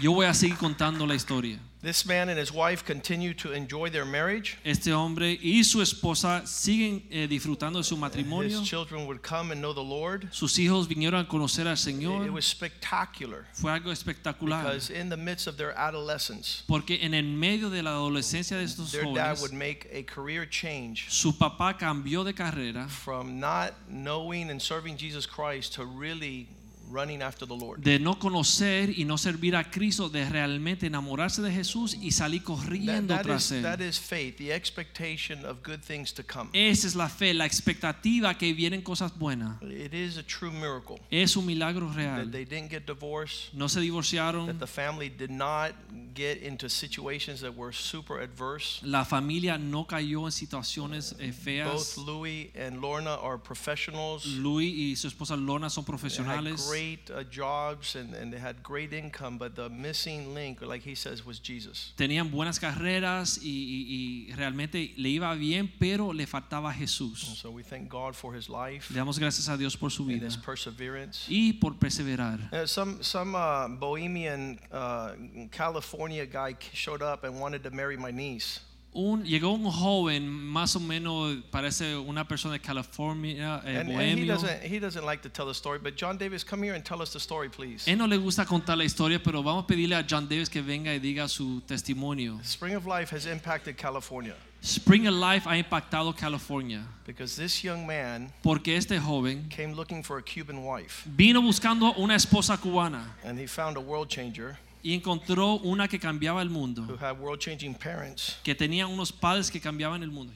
Yo voy a seguir contando la historia. This man and his wife continue to enjoy their marriage. Este hombre y su esposa siguen eh, disfrutando de su matrimonio. His children would come and know the Lord. Sus hijos vinieron a conocer al Señor. It was spectacular Fue algo espectacular. because in the midst of their adolescence, Porque en el medio de la adolescencia de estos their dad would make a career change su papá cambió de carrera from not knowing and serving Jesus Christ to really running after the Lord. de no conocer y no servir a Cristo, de realmente enamorarse de Jesús y salir corriendo that, tras is, él. that is faith, the expectation of good things to come. Esa es la fe, la expectativa que vienen cosas buenas. It is a true miracle Es un milagro real. that they didn't get divorced, No se that divorciaron. the family did not get into situations that were super adverse. La familia no cayó en situaciones eh, Both feas. Louis and Lorna are professionals. Luis y su esposa Lorna son They had profesionales. great uh, jobs and, and they had great income, but the missing link, like he says, was Jesus. Tenían buenas carreras y, y- y realmente le iba bien, pero le faltaba And Jesús. so we thank God for his life Le damos gracias a Dios por su and vida his perseverance. y por perseverar. Uh, some some uh, bohemian uh, California guy showed up and wanted to marry my niece. Un, llegó un joven, más o menos parece una persona de California, eh, And, and he bohemio. doesn't he doesn't like to tell the story. But John Davis, come here and tell us the story, please. Él no le gusta contar la historia, pero vamos a pedirle a John Davis que venga y diga su testimonio. Spring of Life has impacted California Spring of Life ha impactado California because this young man porque este joven came looking for a Cuban wife, vino buscando una esposa cubana and he found a world changer y encontró una que cambiaba el who mundo, had world changing parents. que tenía unos padres que cambiaban el mundo.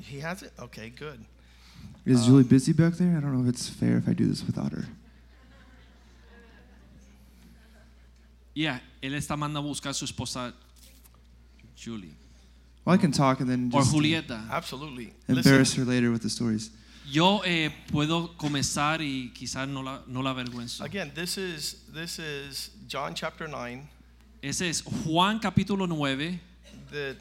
He has it. Okay, good. Is um, Julie busy back there? I don't know if it's fair if I do this without her. Yeah, él está mandando a buscar a su esposa Julie Well, I can talk and then o just Julieta. Absolutely. embarrass Listen, her later with the stories. Yo eh, puedo comenzar y quizás no la, no la avergüenzo. again, this is this is John chapter nine. Ese es Juan capítulo 9, The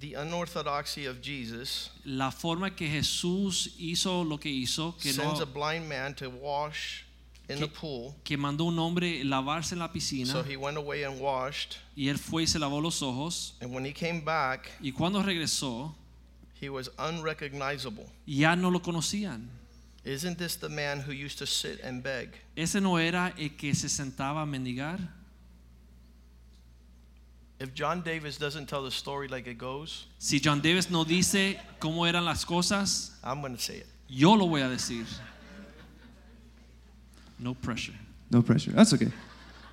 the unorthodoxy of Jesus la forma que Jesús hizo lo que hizo, que, sends no, a blind man to wash in the Que- pool. que mandó un hombre lavarse en la piscina So he went away and washed. y él fue y se lavó los ojos And when he came back, y cuando regresó He was unrecognizable. Ya no lo conocían. Isn't this the man who used to sit and beg? Ese no era el que se sentaba a mendigar. If John Davis doesn't tell the story like it goes, Si John Davis no dice cómo eran las cosas, I'm going to say it. yo lo voy a decir. No pressure. No pressure. That's okay.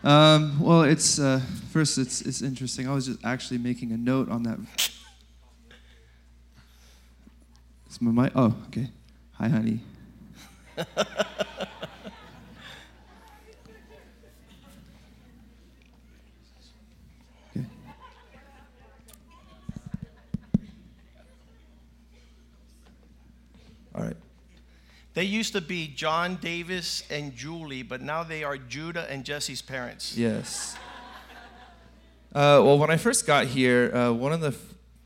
Um, well, it's uh, first. It's it's interesting. I was just actually making a note on that. Is my mic? Oh, okay. Hi, honey. okay. All right. They used to be John Davis and Julie, but now they are Judah and Jesse's parents. Yes. Uh, well, when I first got here, uh, one of the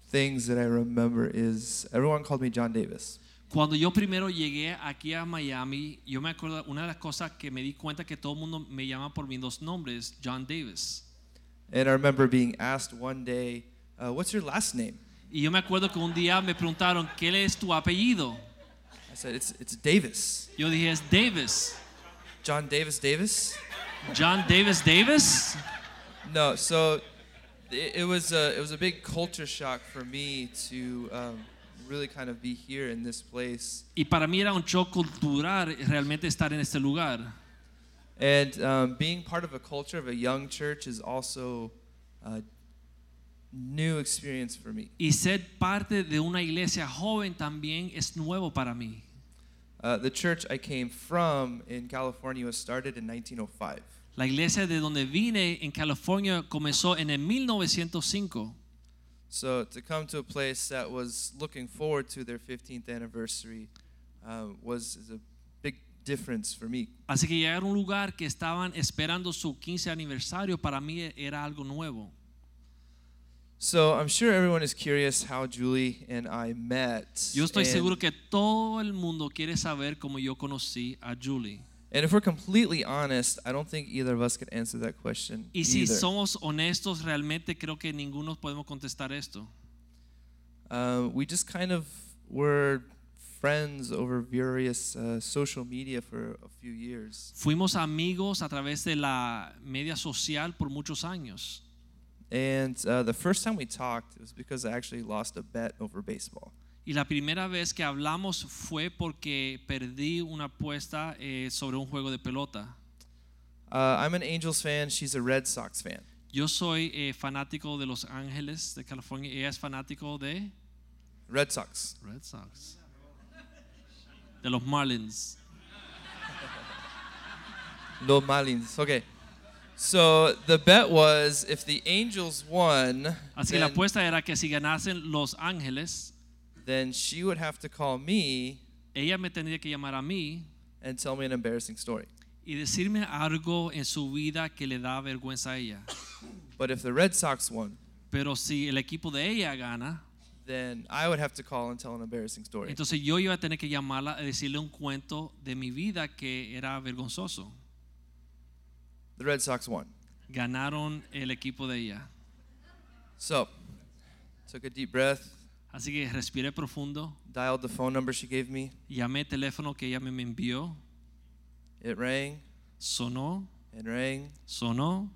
things that I remember is everyone called me John Davis. Cuando yo primero llegué aquí a Miami, yo me acuerdo, una de las cosas que me di cuenta que todo el mundo me llama por mis dos nombres, John Davis. And I remember being asked one day, uh, What's your last name? Y yo me acuerdo que un día me preguntaron, ¿qué es tu apellido? I said, It's, it's Davis. Yo dije, es Davis. John Davis Davis? John Davis Davis. No, so it, it, was a, it was a big culture shock for me to um, really kind of be here in this place. Y para mí era un shock cultural realmente estar en este lugar. And um, being part of a culture of a young church is also a new experience for me. Y ser parte de una iglesia joven también es nuevo para mí. Uh, the church I came from in California was started in 1905. La iglesia de donde vine en California comenzó en el 1905. So to come to a place that was looking forward to their 15th anniversary uh, was a big difference for me. Así que llegar a un lugar que estaban esperando su 15 aniversario para mí era algo nuevo. So I'm sure everyone is curious how Julie and I met. Yo estoy and, seguro que todo el mundo quiere saber cómo yo conocí a Julie. And if we're completely honest, I don't think either of us could answer that question. Y si either. somos honestos, realmente creo que ninguno podemos contestar esto. Uh, we just kind of were friends over various uh, social media for a few years. Fuimos amigos a través de la media social por muchos años. And uh, the first time we talked, it was because I actually lost a bet over baseball. Y la primera vez que hablamos fue porque perdí una apuesta eh, sobre un juego de pelota. Uh, I'm an Angels fan. She's a Red Sox fan. Yo soy eh, fanático de Los Ángeles, de California. Ella es fanático de Red Sox. Red Sox. De los Marlins. No Marlins. Okay. So the bet was if the Angels won, Así la apuesta era que si ganasen Los Ángeles, then she would have to call me ella me tendría que llamar a mí and tell me an embarrassing story. y decirme algo en su vida que le da vergüenza a ella. But if the Red Sox won, Pero si el equipo de ella gana, then I would have to call and tell an embarrassing story. entonces yo iba a tener que llamarla a decirle un cuento de mi vida que era vergonzoso. The Red Sox won. Ganaron el equipo de ella. So, took a deep breath, Así que respiré profundo, dialed the phone number she gave me. llamé el teléfono que ella me envió, It rang sonó, and rang, sonó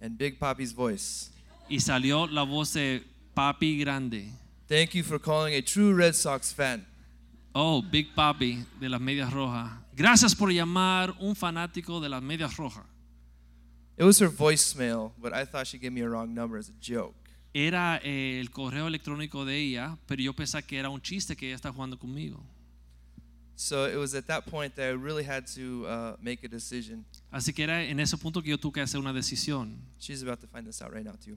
and Big Papi's voice. y salió la voz de Papi Grande. Thank you for calling a true Red Sox fan. Oh, Big Papi de las Medias Rojas. Gracias por llamar un fanático de las Medias Rojas. It was her voicemail, but I thought she gave me a wrong number as a joke. Era eh, el correo electrónico de ella, pero yo pensaba que era un chiste que ella está jugando conmigo. So it was at that point that I really had to uh, make a decision. Así que era en ese punto que yo tuve que hacer una decisión. She's about to find this out right now too.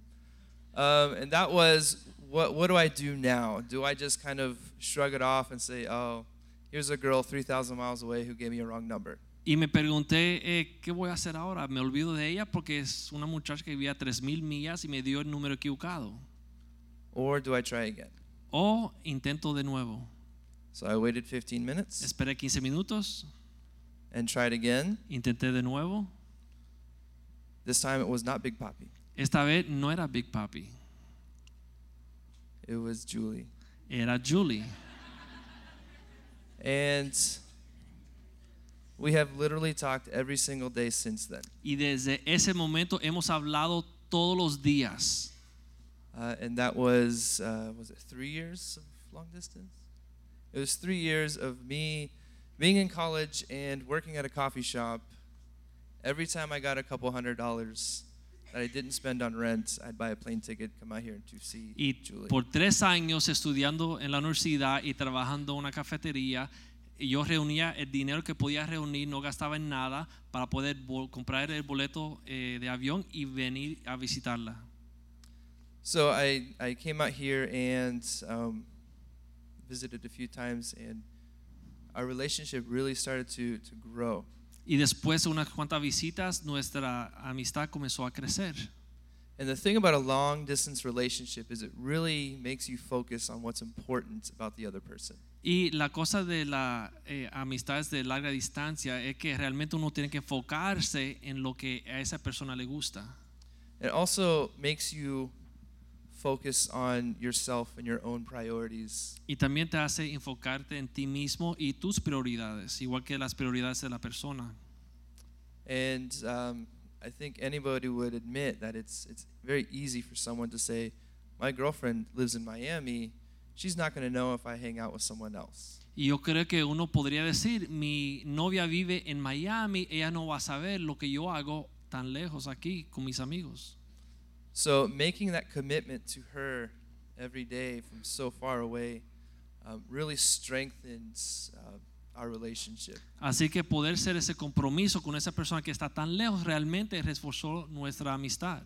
Um, and that was what what do I do now? Do I just kind of shrug it off and say, "Oh, here's a girl 3,000 miles away who gave me a wrong number"? Y me pregunté, eh, ¿qué voy a hacer ahora? Me olvido de ella porque es una muchacha que vivía a 3.000 millas y me dio el número equivocado. Or do I try again? O intento de nuevo. So I waited 15 minutes Esperé 15 minutos, and tried again. intenté de nuevo. This time it was not Big Poppy. Esta vez no era Big Papi, It was Julie. Era Julie. And we have literally talked every single day since then. Y desde ese momento hemos hablado todos los días. Uh, and that was, uh, was it three years of long distance? It was three years of me being in college and working at a coffee shop. Every time I got a couple hundred dollars that I didn't spend on rent, I'd buy a plane ticket, come out here to see Y Julie. por tres años estudiando en la universidad y trabajando en una cafetería, yo reunía el dinero que podía reunir, no gastaba en nada para poder comprar el boleto eh, de avión y venir a visitarla. So I, I came out here and um, visited a few times, and our relationship really started to, to grow. Y después de unas cuantas visitas, nuestra amistad comenzó a crecer. And the thing about a long distance relationship is it really makes you focus on what's important about the other person. Y la cosa de las amistades de larga distancia es que realmente uno tiene que enfocarse en lo que a esa persona le gusta. It also makes you focus on yourself and your own priorities. Y también te hace enfocarte en ti mismo y tus prioridades, igual que las prioridades de la persona. And um, I think anybody would admit that it's, it's very easy for someone to say, My girlfriend lives in Miami. She's not going to know if I hang out with someone else. Y yo creo que uno podría decir, mi novia vive en Miami, ella no va a saber lo que yo hago tan lejos aquí con mis amigos. So making that commitment to her every day from so far away um, really strengthens uh, our relationship. Así que poder ser ese compromiso con esa persona que está tan lejos realmente reforzó nuestra amistad.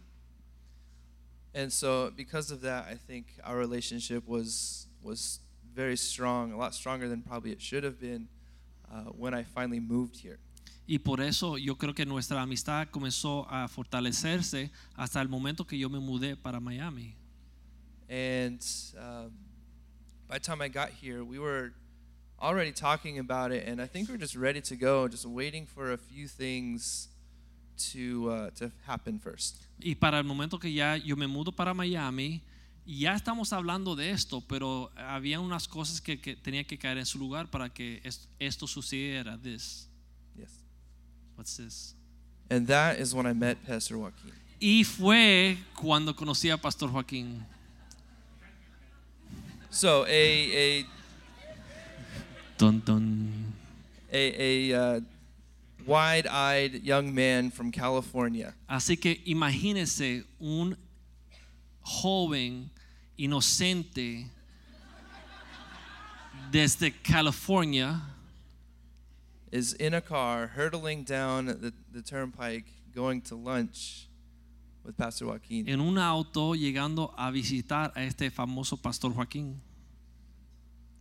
And so because of that, I think our relationship was was very strong, a lot stronger than probably it should have been uh, when I finally moved here. Y por eso yo creo que nuestra amistad comenzó a fortalecerse hasta el momento que yo me mudé para Miami. And um, by the time I got here, we were already talking about it, and I think we're just ready to go, just waiting for a few things to uh, to happen first. Y para el momento que ya yo me mudo para Miami, ya estamos hablando de esto, pero había unas cosas que, que tenían que caer en su lugar para que es- esto sucediera. This. Yes. What's this? And that is when I met Pastor Joaquin. Y fue cuando conocí a Pastor Joaquín. So a a Ton, ton. a, a uh, wide-eyed young man from California Así que imagínese un joven inocente desde California is in a car hurtling down the, the turnpike going to lunch with Pastor Joaquin. en un auto llegando a visitar a este famoso Pastor Joaquín.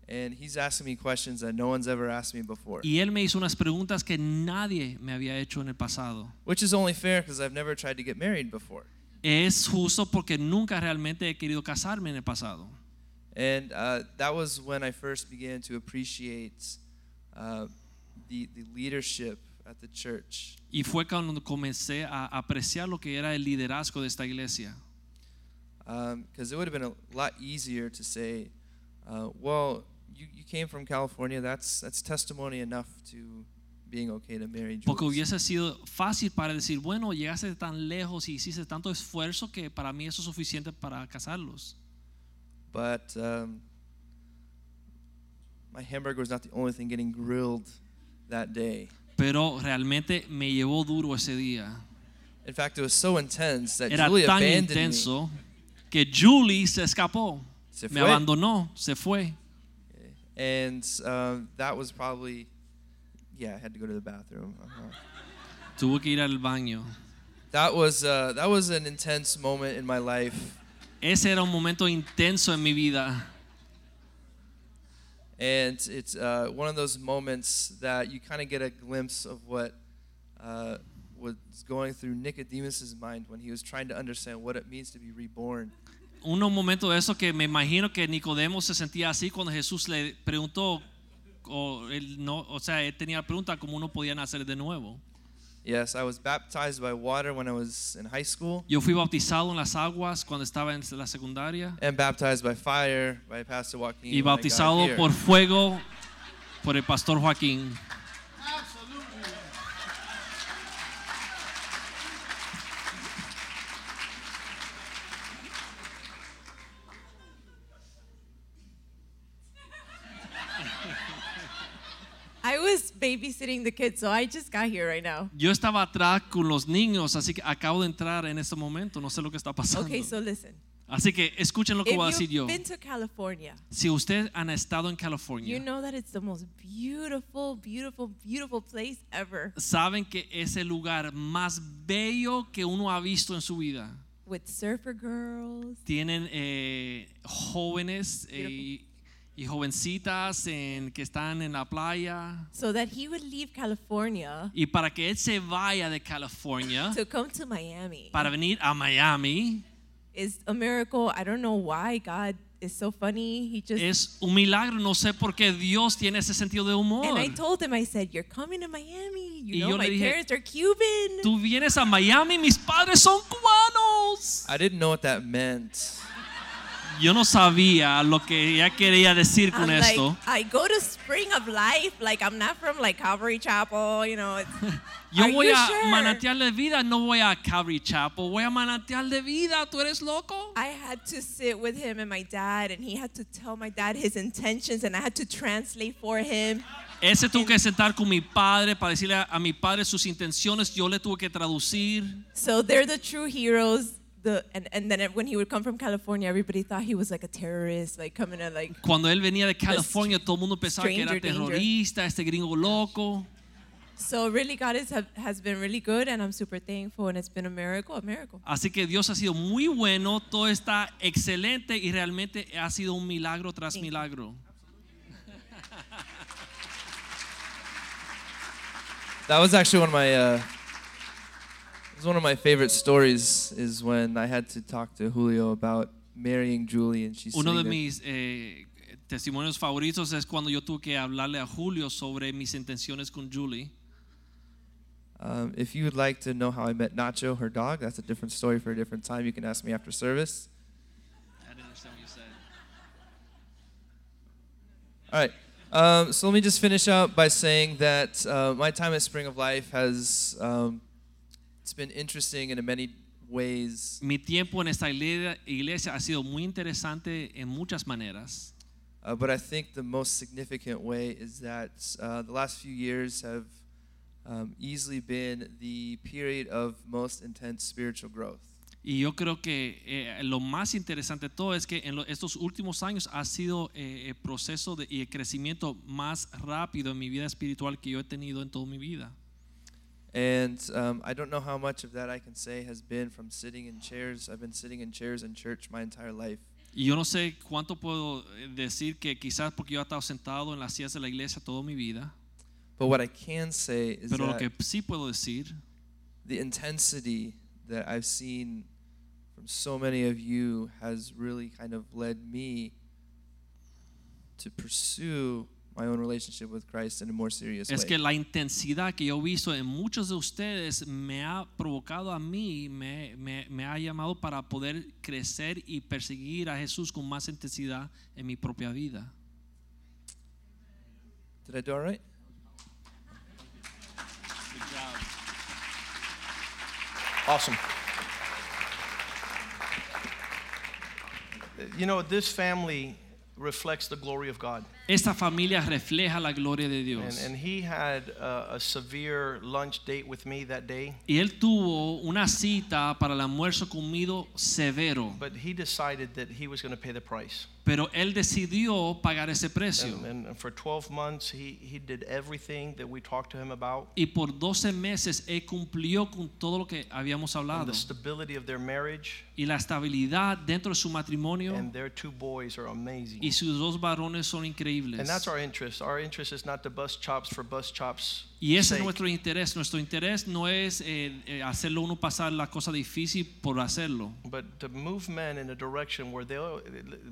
And he's asking me questions that no one's ever asked me before. Y él me hizo unas preguntas que nadie me había hecho en el pasado. Which is only fair because I've never tried to get married before. Es justo porque nunca realmente he querido casarme en el pasado. And uh, that was when I first began to appreciate uh, the, the leadership at the church. Y fue cuando comencé a apreciar lo que era el liderazgo de esta iglesia. Because it would have been a lot easier to say, uh, well, you, you came from California, that's, that's testimony enough to being okay to marry Porque Jules. hubiese sido fácil para decir, bueno, llegaste tan lejos y hiciste tanto esfuerzo que para mí eso es suficiente para casarlos. But um, my hamburger was not the only thing getting grilled that day. Pero realmente me llevó duro ese día. In fact, it was so intense that Era Julie tan abandoned me. intenso que Julie se escapó, Se me fue. abandonó, se fue. And um, that was probably, yeah, I had to go to the bathroom. Uh-huh. Tuvo que ir al baño. That was uh, that was an intense moment in my life, Ese era un momento intenso en mi vida. and it's uh, one of those moments that you kind of get a glimpse of what uh, was going through Nicodemus's mind when he was trying to understand what it means to be reborn. Unos momentos de eso que me imagino que Nicodemo se sentía así cuando Jesús le preguntó, o, él no, o sea, él tenía la pregunta cómo uno podía nacer de nuevo. Yes, I was baptized by water when I was in high school Yo fui bautizado en las aguas cuando estaba en la secundaria and baptized by fire by Pastor Joaquin. y bautizado por fuego por el pastor Joaquín. I was babysitting the kids, so I just got here right now. Yo estaba atrás con los niños, así que acabo de entrar en este momento, no sé lo que está pasando. Okay, so listen. Así que escuchen lo que If voy a decir yo. you've been to California, Si ustedes han estado en you California, know that it's the most beautiful, beautiful, beautiful place ever saben que es el lugar más bello que uno ha visto en su vida. with surfer girls. Tienen eh, jóvenes eh, y jovencitas en, que están en la playa. So that he would leave California Y para que él se vaya de California to come to Miami para venir a Miami is a miracle. I don't know why God is so funny. He just es un milagro. No sé por qué Dios tiene ese sentido de humor. and I told him, I said, "You're coming to Miami. You Y know yo my le dije, parents are Cuban." Tú vienes a Miami, mis padres son cubanos. I didn't know what that meant. Yo no sabía lo que ella quería decir con I'm like, esto. I go to Spring of Life. Like I'm not from like Calvary Chapel. You know. Yo voy a sure? manantial de vida, no voy a Calvary Chapel, voy a manantial de vida. ¿Tú eres loco? I had to sit with him and my dad, and he had to tell my dad his intentions, and I had to translate for him. Él se tuvo que sentar con mi padre para decirle a, a mi padre sus intenciones. Yo le tuve que traducir. So they're the true heroes. The and, and then when he would come from California, everybody thought he was like a terrorist, like coming to like. Cuando él venía de California, todo el mundo pensaba que era stranger danger. terrorista, este gringo loco. So really, God is, has been really good, and I'm super thankful, and it's been a miracle, a miracle. Así que Dios ha sido muy bueno, todo está excelente y realmente ha sido un milagro tras Thank milagro. That was actually one of my uh, it one of my favorite stories is when I had to talk to Julio about marrying Julie and she's Uno de mis eh, testimonios favoritos es cuando yo tuve que hablarle a Julio sobre mis intenciones con Julie. Um, if you would like to know how I met Nacho, her dog, that's a different story for a different time. You can ask me after service. I didn't understand what you said. All right. Um, so let me just finish up by saying that uh, my time at Spring of Life has um, it's been interesting in many ways. Mi tiempo en esta iglesia, ha sido muy interesante en muchas maneras, Uh, but I think the most significant way is that uh, the last few years have um, easily been the period of most intense spiritual growth. y yo creo que eh, lo más interesante de todo es que en lo- estos últimos años ha sido eh, el proceso de, y el crecimiento más rápido en mi vida espiritual que yo he tenido en toda mi vida. And um, I don't know how much of that I can say has been from sitting in chairs. I've been sitting in chairs in church my entire life. Y yo no sé cuánto puedo eh, decir que quizás porque yo he estado sentado en las sillas de la iglesia toda mi vida, But what I can say is pero lo that que sí puedo decir the intensity that I've seen from so many of you has really kind of led me to pursue my own relationship with Christ in a more serious es way. que la intensidad que yo he visto en muchos de ustedes me ha provocado a mí, me, me- me ha llamado para poder crecer y perseguir a Jesús con más intensidad en mi propia vida. Did I do all right? Awesome. You know, this family reflects the glory of God. Esta familia refleja la gloria de And, Dios. and he had a, a severe lunch date with me that day, Y él tuvo una cita para el almuerzo conmigo severo, but he decided that he was going to pay the price. pero él decidió pagar ese precio. And, and for 12 months, he, he did everything that we talked to him about. Y por 12 meses él cumplió con todo lo que habíamos And hablado. the stability of their marriage Y la estabilidad dentro de su matrimonio and their two boys are amazing. y sus dos varones son And increíbles. that's our interest. Our interest is not to bust chops for bust chops. Y ese sake. es nuestro interés. Nuestro interés no es eh, eh, hacerlo uno pasar la cosa difícil por hacerlo, but to move men in a direction where they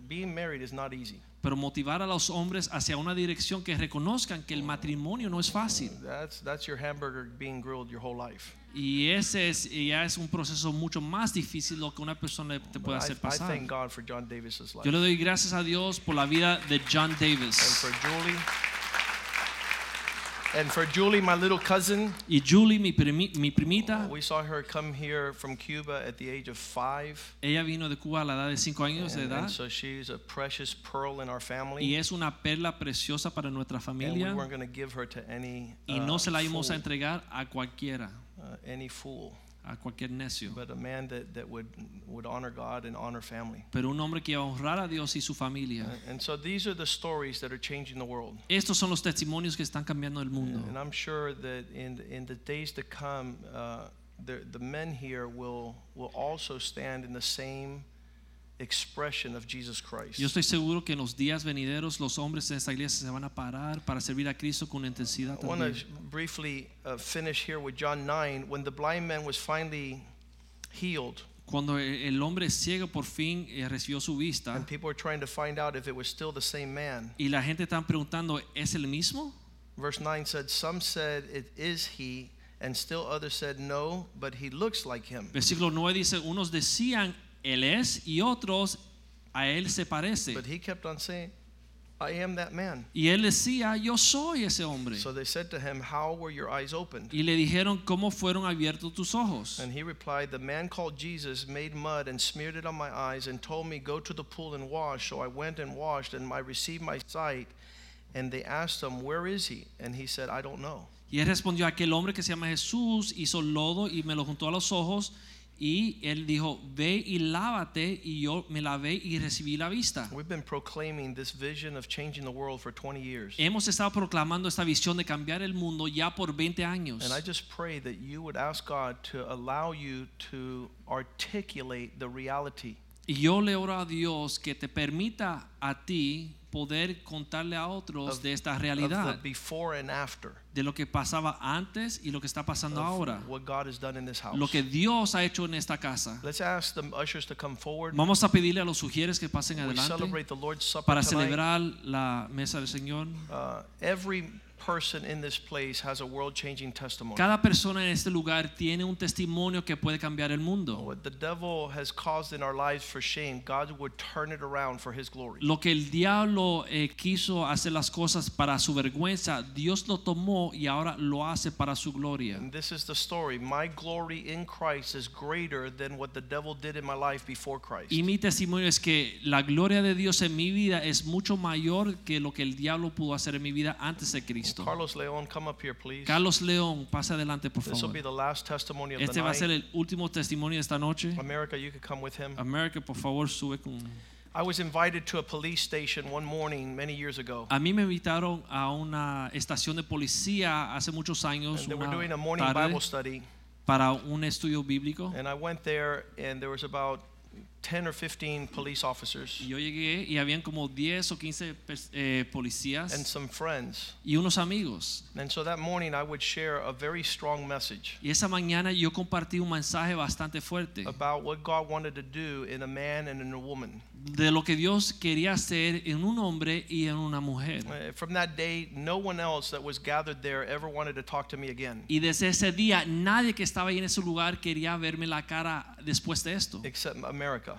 being married is not easy. pero motivar a los hombres hacia una dirección que reconozcan que el matrimonio no es fácil. That's that's your hamburger being grilled your whole life. Y ese es, y ya es un proceso mucho más difícil lo que una persona te puede hacer pasar. thank God for John Davis's life Yo le doy gracias a Dios por la vida de John and Davis. for Julie. And for Julie, my little cousin, Y Julie, mi, primi- mi primita, we saw her come here from Cuba at the age of five. ella vino de Cuba a la edad de 5 años de And, edad and so she's a precious pearl in our y family. es una perla preciosa para nuestra And we familia weren't going to give her to any y uh, no se la íbamos a entregar a cualquiera, uh, any fool, a cualquier necio. but a man that, that would would honor God and honor family. pero un hombre que iba a Dios y su familia. And so these are the stories that are changing the world. Estos son los testimonios que están cambiando el mundo. And I'm sure that in in the days to come, uh, the the men here will will also stand in the same expression of Jesus Christ. Yo estoy seguro que en los días venideros los hombres en esta iglesia se van a parar para servir a Cristo con intensidad I want to briefly uh, finish here with John 9 when the blind man was finally healed Cuando el el hombre ciego por fin eh, recibió su vista and people were trying to find out if it was still the same man. y la gente está preguntando, ¿es el mismo? Verse 9 said, Some said it is he, and still others said no, but he looks like him. Versículo 9 dice, unos decían, Él es, y otros, a Él se parece. But he kept on saying, I am that man. Y Él decía, yo soy ese hombre. So they said to him, How were your eyes opened? Y le dijeron, ¿cómo fueron abiertos tus ojos? And he replied, The man called Jesus made mud and smeared it on my eyes and told me, Go to the pool and wash. So I went and washed, and I received my sight. And they asked him, Where is he? And he said, I don't know. Y él respondió, aquel hombre que se llama Jesús hizo lodo y me lo juntó a los ojos. Y él dijo, ve y lávate. Y yo me lavé y recibí la vista. We've been proclaiming this vision of changing the world for 20 years. Hemos estado proclamando esta visión de cambiar el mundo ya por 20 años. And I just pray that you would ask God to allow you to articulate the reality Y yo le oro a Dios que te permita a ti poder contarle a otros Of- de esta realidad, after de lo que pasaba antes y lo que está pasando ahora, lo que Dios ha hecho en esta casa. Forward. Vamos a pedirle a los sugieres que pasen adelante para celebrar la mesa del Señor. Uh, every person in this place has a world-changing testimony. Cada persona en este lugar tiene un testimonio que puede cambiar el mundo. What the devil has caused in our lives for shame, God would turn it around for His glory. Lo que el diablo eh, quiso hacer las cosas para su vergüenza, Dios lo tomó y ahora lo hace para su gloria. And this is the story. My glory in Christ is greater than what the devil did in my life before Christ. Y mi testimonio es que la gloria de Dios en mi vida es mucho mayor que lo que el diablo pudo hacer en mi vida antes de Cristo. Carlos Leon, come up here, please. Carlos León, pase adelante por This will favor. be the last testimony of Este the va a ser el último testimonio esta noche. America, you could come with him. America, por favor, sube con... I was invited to a police station one morning many years ago. A mí me invitaron a una estación de policía hace muchos años And they were una doing a morning tarde, Bible study. para un estudio bíblico. And I went there, and there was about 10 or 15 police officers yo llegué y habían como 10 o 15 pers- eh, policías and some friends. y unos amigos. And so that morning, I would share a very strong message Y esa mañana yo compartí un mensaje bastante fuerte about what God wanted to do in a man and in a woman. de lo que Dios quería hacer en un hombre y en una mujer. Uh, From that day, no one else that was gathered there ever wanted to talk to me again, Y desde ese día nadie que estaba ahí en ese lugar quería verme la cara después de esto, except America.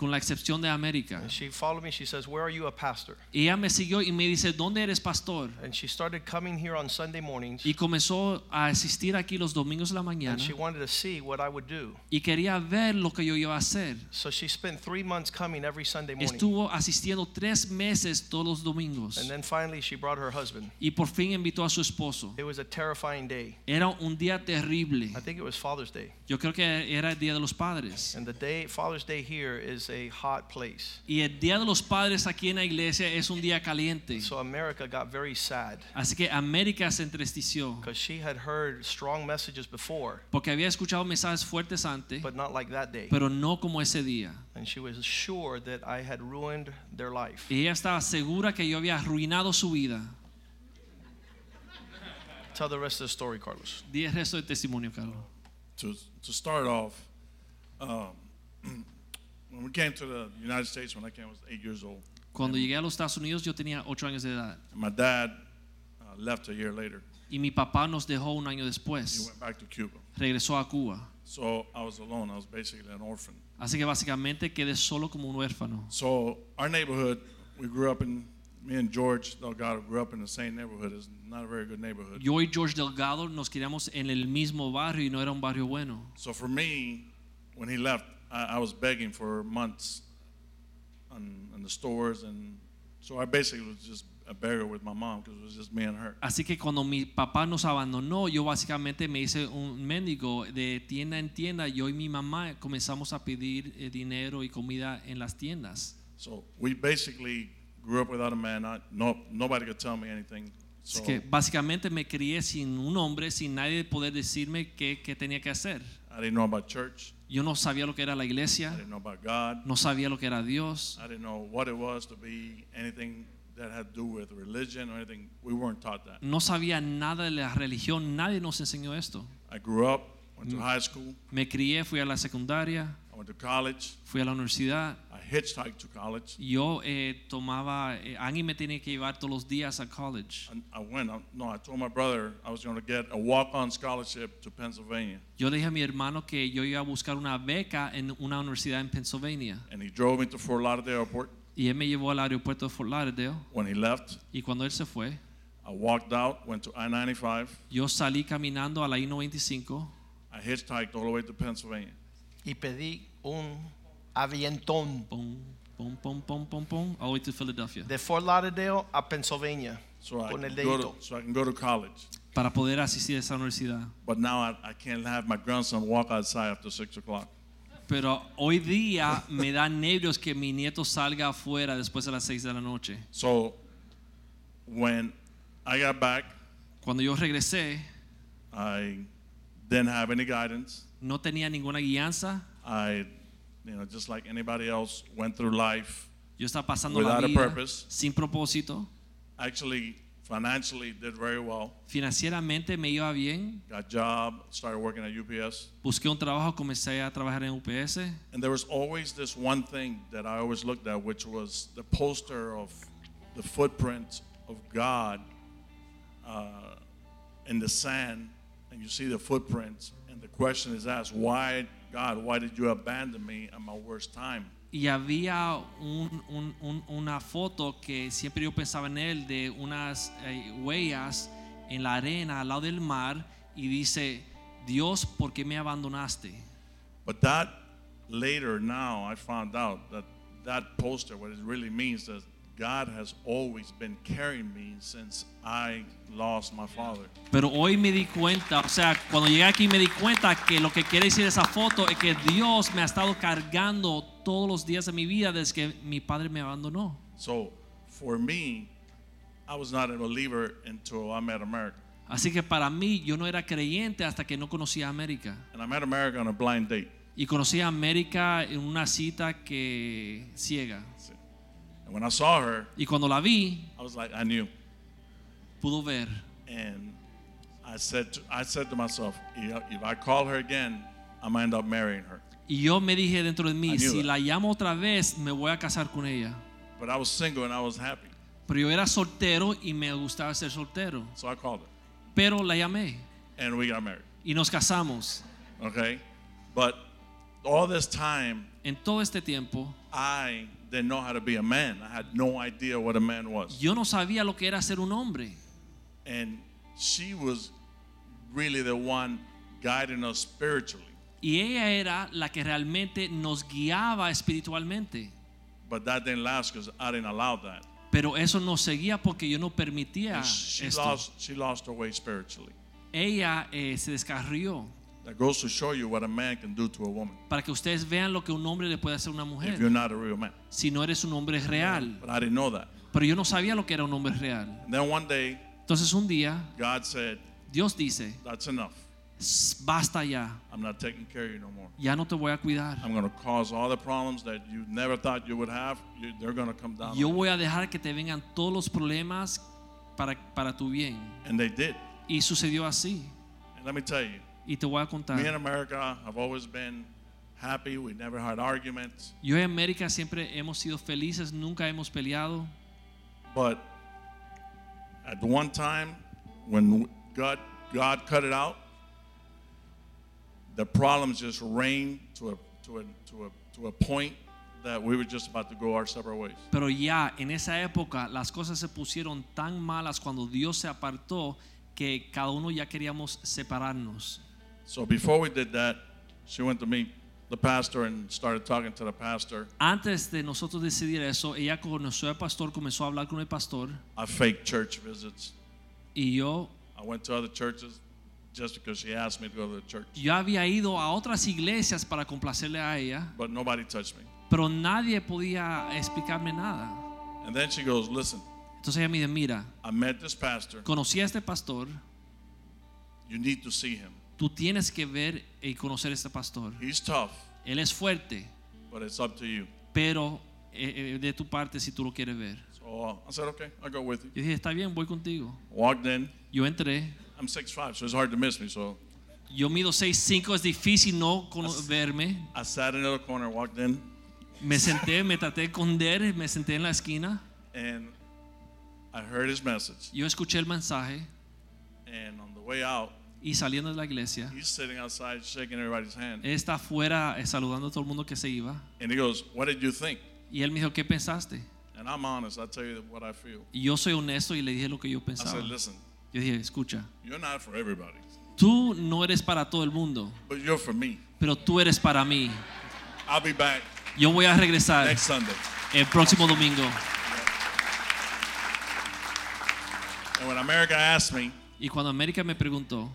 Con la excepción de América. And she followed me. She says, Where are you a pastor? Y ella me siguió y me dice, ¿dónde eres pastor? And she started coming here on Sunday mornings. Y comenzó a asistir aquí los domingos de la mañana And she wanted to see what I would do. y quería ver lo que yo iba a hacer. So she spent three months coming every Sunday morning. Estuvo asistiendo tres meses todos los domingos And then finally, she brought her husband. y por fin invitó a su esposo. It was a terrifying day. Era un día terrible. I think it was Father's Day. Yo creo que era el Día de los Padres. And the day, Father's Day here is a hot place. Y el Día de los Padres aquí en la iglesia es un día caliente. So America got very sad Así que América se entristeció because she had heard strong messages before, porque había escuchado mensajes fuertes antes, but not like that day. pero no como ese día. And she was sure that I had ruined their life. Y ella estaba segura que yo había arruinado su vida. Tell the rest of the story, Carlos. Di el resto del testimonio, Carlos. to, to start off, um, Cuando llegué a los Estados Unidos yo tenía ocho años de edad And my dad uh, left a year later. y mi papá nos dejó un año después. He went back to Cuba. Regresó a Cuba. So I was alone. I was basically an orphan. Así que básicamente quedé solo como un huérfano. So our neighborhood, we grew up in, me and George Delgado grew up in the same neighborhood. It's not a very good neighborhood. Yo y George Delgado nos criamos en el mismo barrio y no era un barrio bueno. So for me, when he left, I, I was begging for months on, in the stores. And so I basically was just a beggar with my mom because it was just me and her. Así que cuando mi papá nos abandonó, yo básicamente me hice un mendigo de tienda en tienda. Yo y mi mamá comenzamos a pedir eh, dinero y comida en las tiendas. So we basically grew up without a man. I, no, nobody could tell me anything. So Así que básicamente me crié sin un hombre, sin nadie poder decirme qué, qué tenía que hacer. I didn't know about church. Yo no sabía lo que era la I iglesia, didn't know about God. no sabía lo que era Dios, I didn't know what it was to be anything that had to do with religion or anything. We weren't taught that. no sabía nada de la religión, nadie nos enseñó esto. I grew up, went to high school, Me crié, fui a la secundaria, I went to college. fui a la universidad. I hitchhiked to college. Yo eh, tomaba, eh, Angie me tenía que llevar todos los días a college. And I went. I, no, I told my brother I was going to get a walk-on scholarship to Pennsylvania, Yo le dije a mi hermano que yo iba a buscar una beca en una universidad en Pennsylvania. and he drove me to Fort Lauderdale Airport. Y él me llevó al aeropuerto de Fort Lauderdale. When he left, Y cuando él se fue, I walked out, went to I-95. yo salí caminando a la I-95 I hitchhiked all the way to Pennsylvania. Y pedí un avientón pum, pum, pum, pum, pum, pum, all the way to Philadelphia. de Fort Lauderdale a Pennsylvania So I, con el can go dedito. to, so I can go to college. Para poder asistir a esa universidad. But now I, I can't have my grandson walk outside after 6 o'clock. Pero hoy día me da nervios que mi nieto salga afuera después de las 6 de la noche. So when I got back, Cuando yo regresé, I didn't have any guidance. no tenía ninguna guianza. I, you know, just like anybody else, went through life. Yo estaba pasando la Without a vida purpose. sin propósito. Actually, financially, did very well. Financieramente me iba bien. Got job, started working at UPS. Busqué un trabajo, comencé a trabajar en UPS. And there was always this one thing that I always looked at, which was the poster of the footprint of God uh, in the sand. And you see the footprints, and the question is asked, Why, God, why did you abandon me at my worst time? Y había un- un- un- una foto que siempre yo pensaba en él de unas eh, huellas en la arena al lado del mar y dice, Dios, ¿por qué me abandonaste? But that later, now I found out that that poster, what it really means, is God has always been carrying me since I lost my father. Pero hoy me di cuenta, o sea, cuando llegué aquí me di cuenta que lo que quiere decir esa foto es que Dios me ha estado cargando todos los días de mi vida desde que mi padre me abandonó. So for me, I was not a believer until I met America. Así que para mí yo no era creyente hasta que no conocía a América. And I met America on a blind date. Y conocí a América en una cita que ciega. And when I saw her, Y cuando la vi, I was like, I knew. pudo ver. And I said to, I said to myself, "If I call her again, I might end up marrying her. Y yo me dije dentro de mí, si that. la llamo otra vez, me voy a casar con ella. But I was single and I was happy. Pero yo era soltero y me gustaba ser soltero. So I called her. Pero la llamé And we got married. y nos casamos. Okay? But all this time, En todo este tiempo, I didn't know how to be a man. I had no idea what a man was. yo no sabía lo que era ser un hombre. And she was really the one guiding us spiritually. Y ella era la que realmente nos guiaba espiritualmente. But that didn't last because I didn't allow that. Pero eso no seguía porque yo no permitía she esto. lost she lost her way spiritually. Ella eh, se descarrió That goes to show you what a man can do to a woman para que ustedes vean lo que un hombre le puede hacer a una if you're mujer not a real man. si no eres un hombre real. But I didn't know that. Pero yo no sabía lo que era un hombre real. And then one day, Entonces un día God said, Dios dice, That's enough. "S- basta ya, I'm not taking care of you no more. ya no te voy a cuidar. I'm going to cause all the problems that you never thought you would have, you, they're going to come down. Yo on you." voy a dejar que te vengan todos los problemas para, para tu bien. And they did. Y sucedió así. And let me tell you, Y te voy a me in contar. America have always been happy. We never had arguments. Yo en América siempre hemos sido felices, nunca hemos peleado. But at one time, when God, God cut it out, the problems just reigned to a, to a, to a, to a point that we were just about to go our separate ways. Pero ya en esa época las cosas se pusieron tan malas cuando Dios se apartó que cada uno ya queríamos separarnos. So before we did that, she went to meet the pastor and started talking to the pastor. Antes de nosotros decidir eso, ella conoció al pastor, comenzó a hablar con el pastor I faked church visits. y yo I went to other churches just because she asked me to go to the church. yo había ido a otras iglesias para complacerle a ella, But nobody touched me. pero nadie podía explicarme nada. And then she goes, Listen, Entonces ella me dice, mira, I met this pastor. conocí a este pastor, You need to see him. Tú tienes que ver y conocer a este pastor. He's tough, Él es fuerte, but it's up to you. pero eh, eh, de tu parte si tú lo quieres ver. So uh, I said, Okay, I'll go with you. Yo dije, está bien, voy contigo. Walked in. Yo entré, I'm 6'5, so it's hard to miss me. So yo mido 6'5, es difícil no cono- verme. I sat in the other corner, walked in, Me senté, me traté de esconder, me senté en la esquina. and I heard his message. Yo escuché el mensaje And on the way out, y saliendo de la iglesia, he's sitting outside shaking everybody's hand. él está afuera eh, saludando a todo el mundo que se iba. And he goes, What did you think? Y él me dijo, ¿qué pensaste? And I'm honest, I'll tell you what I feel. Y yo soy honesto y le dije lo que yo I pensaba. said, Listen, Yo dije, escucha, you're not for everybody, tú no eres para todo el mundo, but you're for me. pero tú eres para mí. I'll be back Yo voy a regresar next Sunday. el próximo domingo. And when America asked me, Y cuando América me preguntó,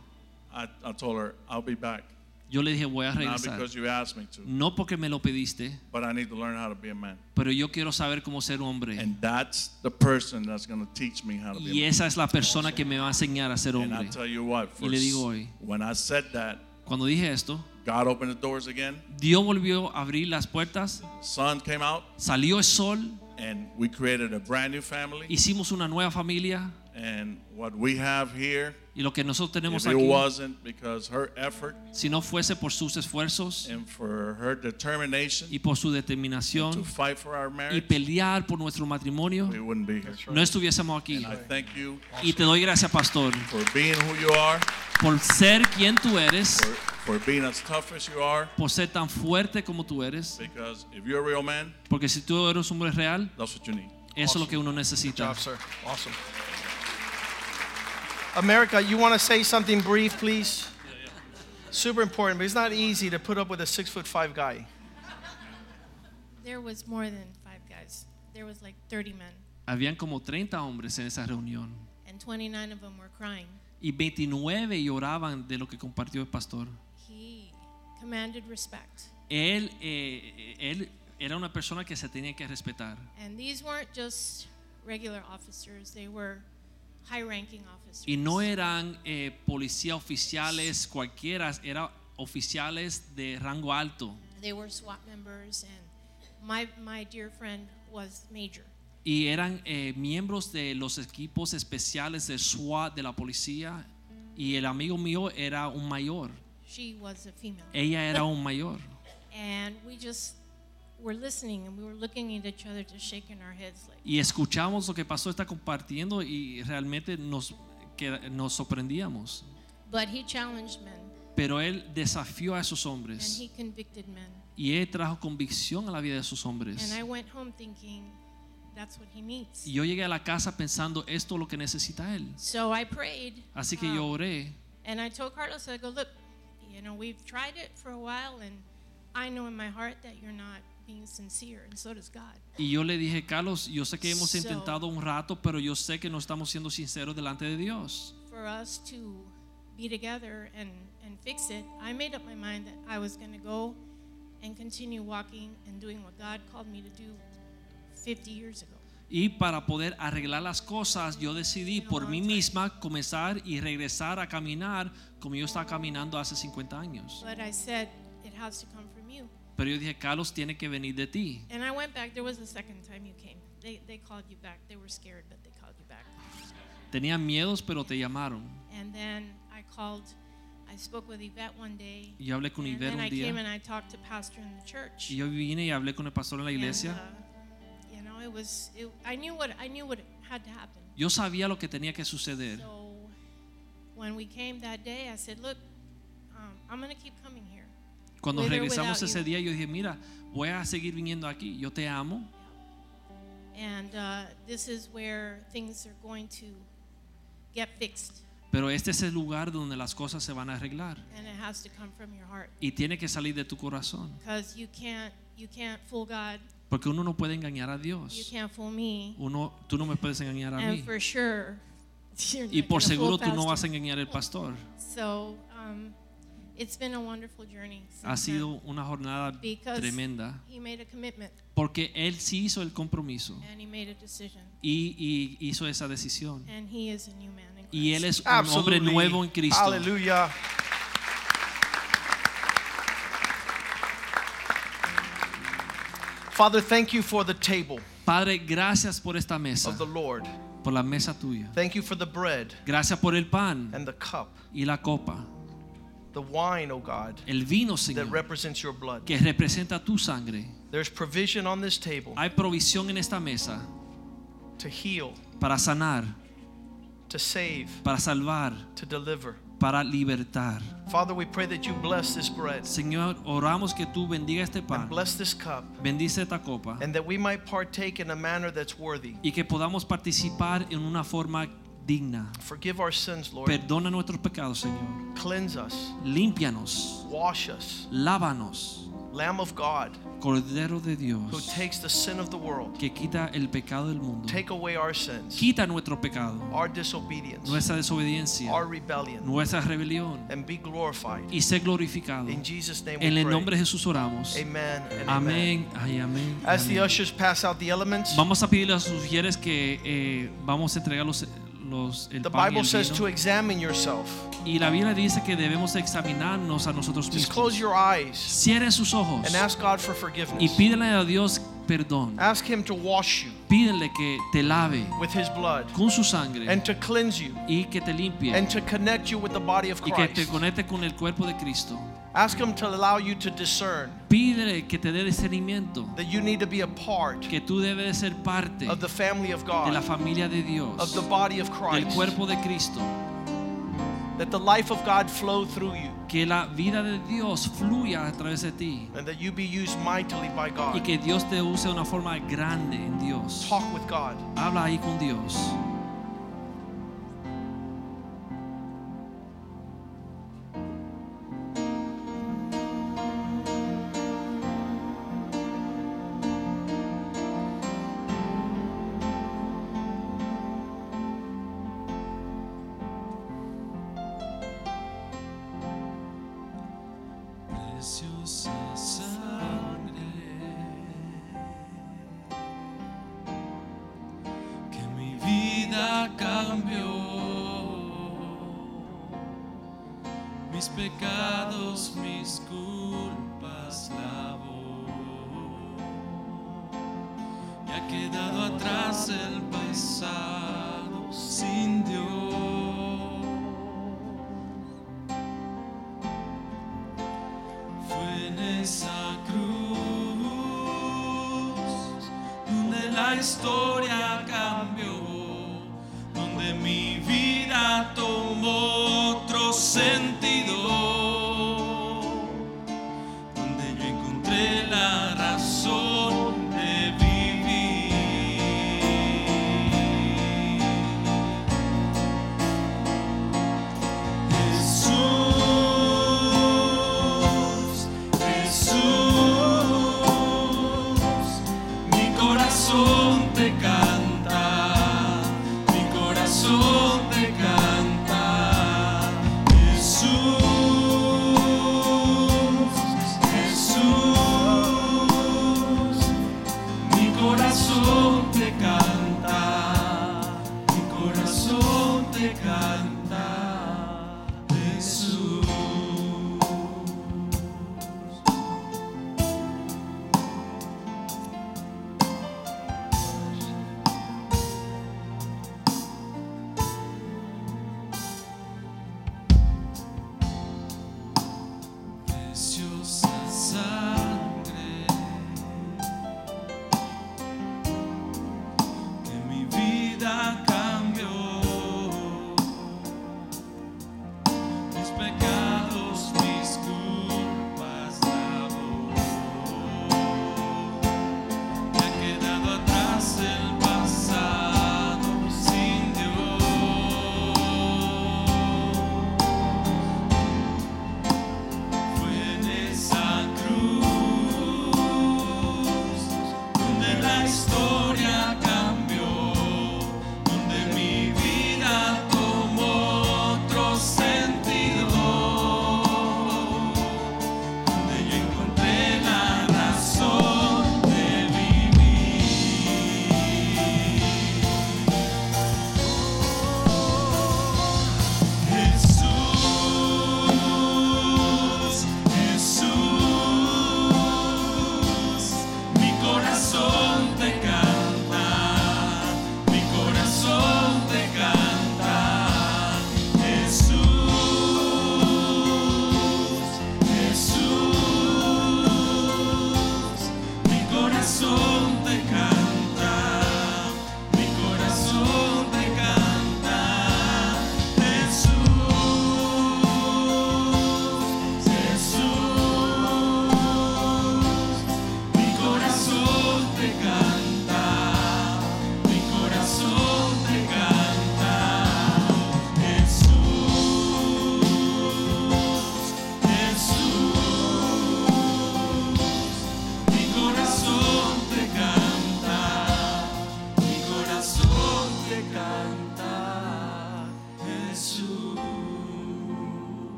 I, I told her, I'll be back. yo le dije, voy a regresar. because you asked me to, No porque me lo pediste, but I need to learn how to be a man. pero yo quiero saber cómo ser hombre. And that's the person that's going to teach me how to Y be a man. esa es la persona que me va a enseñar a ser hombre. tell you what, Y le digo hoy, when I said that, cuando dije esto, God opened the doors again. Dios volvió a abrir las puertas, Sun came out, salió el sol, and we created a brand new family. hicimos una nueva familia And what we have here, y lo que nosotros tenemos aquí, wasn't because her effort si no fuese por sus esfuerzos and for her determination y por su to determinación fight for our y marriage, pelear por nuestro matrimonio, we wouldn't be here. no estuviésemos aquí. And I thank you Y te doy gracias, pastor, for being who you are, por ser quien tú eres, for, for being as tough as you are, por ser tan fuerte como tú eres, because if you're a real man, porque si tú eres un hombre real, that's what you need. eso es lo que uno Good necesita. job, sir. Awesome. America, you want to say something brief, please? Super important, but it's not easy to put up with a six foot five guy. There was more than five guys. There was like 30 men, Habían como 30 hombres en esa reunión and 29 of them were crying. y 29 lloraban de lo que compartió el pastor. He commanded respect. Él, eh, él era una persona que se tenía que respetar. And these weren't just regular officers, they were high ranking officers. Y no eran eh, policías oficiales cualquiera, eran oficiales de rango alto. They were SWAT members, and my, my dear friend was major. Y eran eh, miembros de los equipos especiales de SWAT de la policía. Y el amigo mío era un mayor. She was a female. Ella era un mayor. And we just Y escuchamos lo que pasó, está compartiendo y realmente nos, que, nos sorprendíamos. but he challenged men Pero él desafió a esos and hombres. he convicted men. Y él trajo convicción a la vida de esos hombres. And I went home thinking, that's what he needs. Y yo llegué a la casa pensando, esto es lo que necesita él. So I prayed. Así que yo um, oré. And I told Carlos, I go, look, you know, we've tried it for a while, and I know in my heart that you're not being sincere, and so does God. Y yo le dije, Carlos, yo sé que hemos So- intentado un rato, pero yo sé que no estamos siendo sinceros delante de Dios. For us to be together and, and fix it, I made up my mind that I was going to go and continue walking and doing what God called me to do 50 years ago. Y para poder arreglar las cosas, yo decidí por mí misma comenzar y regresar a caminar como yo estaba caminando hace 50 años. But I said, it has to come from you. Pero yo dije, Carlos, tiene que venir de ti. And I went back. There was a second time you came. They, they called you back. They were scared, but they called you back. Tenían miedos, pero te llamaron. And then I called, I spoke with Yvette one day. Y yo hablé con and Yvette un I día. came and I talked to pastor in the church. Y yo vine y hablé con el pastor en la iglesia. And, uh, you know, it was, it, I knew what, I knew what had to happen. Yo sabía lo que tenía que suceder. So when we came that day, I said, look, um, I'm going to keep coming here. Cuando regresamos ese you. día, yo dije, mira, voy a seguir viniendo aquí. Yo te amo. And uh, this is where things are going to get fixed. Pero este es el lugar donde las cosas se van a arreglar. And it has to come from your heart. Y tiene que salir de tu corazón. Because you can't, you can't fool God. Porque uno no puede engañar a You Dios. can't fool me. Uno, tú no me puedes engañar a And mí. for sure, Y por seguro tú no vas a engañar al pastor. So um, it's been a wonderful journey. Ha sido una jornada tremenda. He made a commitment Porque él sí hizo el compromiso and he made a decision. y, y hizo esa decisión. And he is a new man in Y él es Christ. un hombre nuevo en Cristo. Hallelujah. Father, thank you for the table Padre, gracias por esta mesa, of the Lord. por la mesa tuya. Thank you for the bread Gracias por el pan and the cup, y la copa, the wine, oh God, el vino, that represents your blood. que representa tu sangre. There's provision on this table Hay provisión en esta mesa to heal, para sanar, to save, para salvar, to deliver. para libertar. Father, we pray that you bless this bread Señor, oramos que tú bendiga este and pan, bless this cup, bendice esta copa and that we might partake in a manner that's worthy. y que podamos participar en una forma digna. Forgive our sins, Lord. Perdona nuestros pecados, Señor. Cleanse us, Límpianos, wash us. lávanos, Lamb of God, Cordero de who Dios, takes the sin of the world, que quita el pecado del mundo. take away our sins, Quita nuestro pecado, our disobedience, nuestra desobediencia, our rebellion, nuestra rebelión and be glorified. y sé glorificado. In Jesus' name En we el nombre de Jesús oramos. Amen. Amén. Ay, amén. As the ushers pass out the elements, Vamos a pedirle a sus que eh, vamos a entregar los, los, el the pan y Bible el says vino. to examine yourself. Y la Biblia dice que debemos examinarnos a nosotros Just mismos. close your eyes Cierren sus ojos and ask God for y forgiveness. pídele a Dios perdón. Ask Him to wash you Pídele que te lave with His blood con su sangre and to cleanse you y que te limpie and to connect you with the body of y que te Christ. conecte con el cuerpo de Cristo. Ask Him to allow you to discern Pídele que te dé discernimiento, that you need to be a part que tú debes ser parte of the family of de la God, familia de of Dios, the body of del Christ, cuerpo de Cristo. that the life of God flow through you, Que la vida de Dios fluya a través de ti and that you be used mightily by y God. que Dios te use de una forma grande en Dios. Talk with God. Habla ahí con Dios.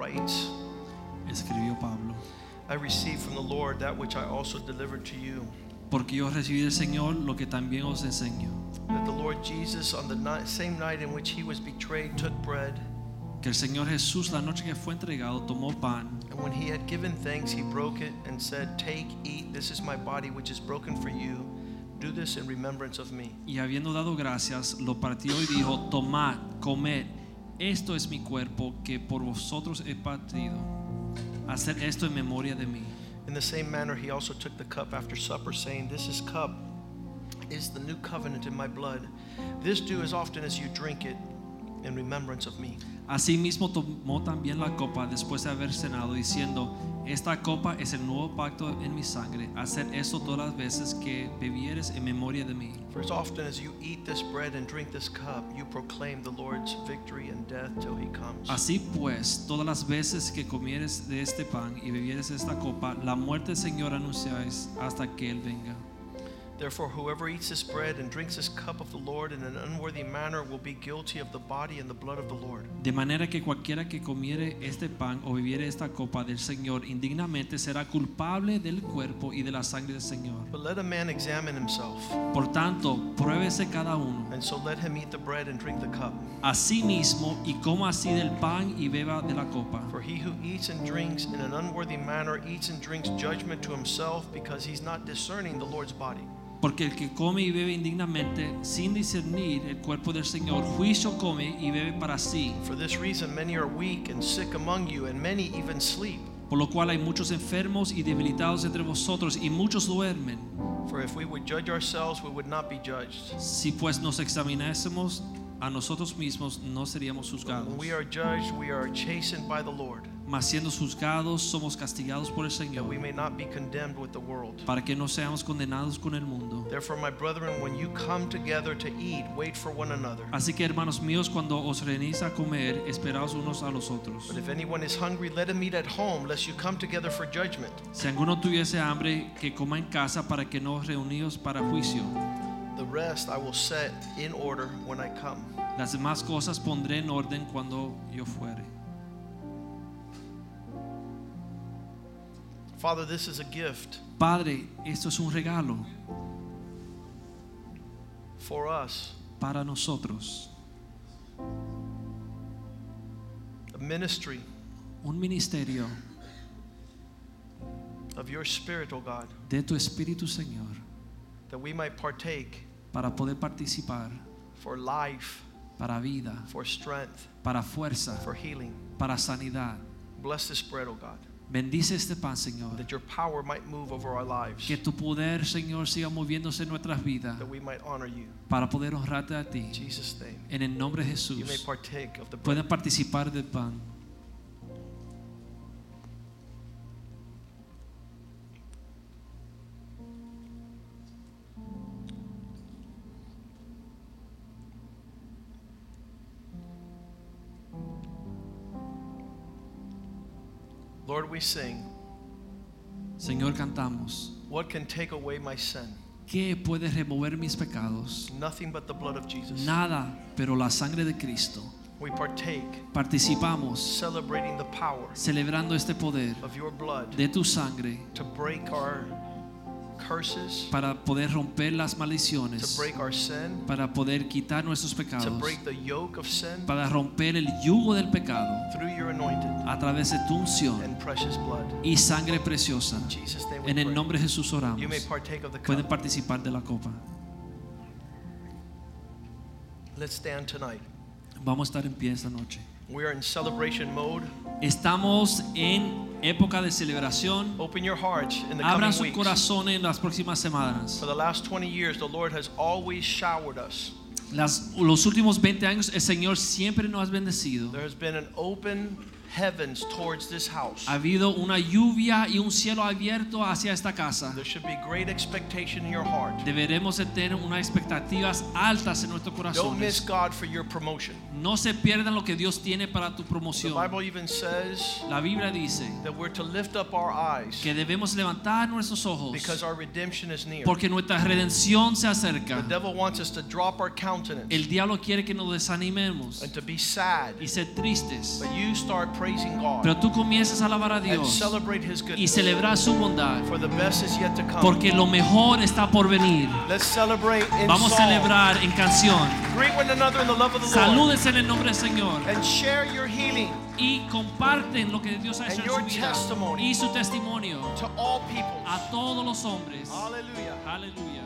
Paul writes, Escribió Pablo. I received from the Lord that which I also delivered to you. Porque yo recibí del Señor lo que también os enseño. That the Lord Jesus, on the night, same night in which he was betrayed, took bread, Que el Señor Jesús la noche que fue entregado tomó pan and when he had given thanks, he broke it and said, Take, eat, this is my body which is broken for you. Do this in remembrance of me. y habiendo dado gracias lo partió y dijo, tomad, comed, esto es mi cuerpo que por vosotros he partido. Hacer esto en memoria de mí. In the same manner, he also took the cup after supper, saying, This is cup is the new covenant in my blood. This do as often as you drink it in remembrance of me. Asimismo tomó también la copa después de haber cenado, diciendo, esta copa es el nuevo pacto en mi sangre. Hacer esto todas las veces que bebieres en memoria de mí. For as often as you eat this bread and drink this cup, you proclaim the Lord's victory and death till he comes. Así pues, todas las veces que comieres de este pan y bebieres esta copa, la muerte del Señor anunciáis hasta que Él venga. Therefore, whoever eats this bread and drinks this cup of the Lord in an unworthy manner will be guilty of the body and the blood of the Lord. De manera que cualquiera que comiere este pan o bebiere esta copa del Señor indignamente será culpable del cuerpo y de la sangre del Señor. But let a man examine himself, Por tanto, pruébese cada uno and so let him eat the bread and drink the cup. a sí mismo y coma así del pan y beba de la copa. For he who eats and drinks in an unworthy manner eats and drinks judgment to himself because he's not discerning the Lord's body. Porque el que come y bebe indignamente sin discernir el cuerpo del Señor, juicio come y bebe para sí. For this reason, many are weak and sick among you, and many even sleep. Por lo cual hay muchos enfermos y debilitados entre vosotros y muchos duermen. For if we would judge ourselves, we would not be judged. Si pues nos examinásemos a nosotros mismos, no seríamos juzgados. We are judged, we are chastened by the Lord, Mas siendo juzgados, somos castigados por el Señor, we may not be condemned with the world. para que no seamos condenados con el mundo. Therefore, my brethren, when you come together to eat, wait for one another. Así que hermanos míos, cuando os reunís a comer, esperaos unos a los otros. But if anyone is hungry, let him eat at home, lest you come together for judgment. Si alguno tuviese hambre, que coma en casa para que no reunidos para juicio. The rest I will set in order when I come. Las demás cosas pondré en orden cuando yo fuere. Father, this is a gift Padre, esto es un regalo for us, para nosotros, a ministry un ministerio of your Spirit, O God, de tu Espíritu, Señor, that we might partake para poder participar, for life, para vida, for strength, para fuerza, for healing. para sanidad. Bless this bread, O God, Bendice este pan, Señor. that your power might move over our lives, Que tu poder, Señor, siga moviéndose en nuestras vidas that we might honor you. para poder honrarte a ti. In Jesus' name, En el nombre de you may Jesús, partake of the bread. pueden participar del pan. We sing, Señor, cantamos. What can take away my sin? ¿Qué puede remover mis pecados? Nothing but the blood of Jesus. Nada, pero la sangre de Cristo. We partake, Participamos celebrating the power celebrando este poder of your blood de tu sangre to break our curses, para poder romper las to maldiciones, break our sin, para poder quitar nuestros to pecados, break the yoke of sin para romper el yugo del pecado through your anointed a través de tu unción and precious blood. y sangre preciosa. In Jesus' name we En el nombre de Jesús oramos. You may partake of the Pueden cup. participar de la copa. Let's stand tonight. Vamos a estar en pie esta noche. We are in celebration mode. Estamos en época de celebración. Open your hearts in the Abran coming su corazón en las próximas semanas. For the last 20 years, the Lord has always showered us. Las- los últimos 20 años el Señor siempre nos ha bendecido. There has been an open heavens towards this house. Ha habido una lluvia y un cielo abierto hacia esta casa. There should be great expectation in your heart. Deberemos de tener unas expectativas altas en nuestro Don't miss corazón. God for your promotion. No se pierdan lo que Dios tiene para tu The promoción. Bible even says La Biblia dice that we're to lift up our eyes que debemos levantar nuestros ojos because our redemption is near. porque nuestra redención se acerca. The devil wants us to drop our countenance El diablo quiere que nos desanimemos and to be sad. y ser tristes. But you start praising God Pero tú comienzas a alabar a and Dios celebrate His y celebrar su bondad. For the best is yet to come. Porque lo mejor está por venir. Let's celebrate in Vamos a celebrar en canción. Greet one another in the love of the Lord. Salúdense en el nombre del Señor. And share your healing Y comparten lo que Dios ha hecho en su vida y su testimonio to all people. a todos los hombres. Hallelujah. Aleluya.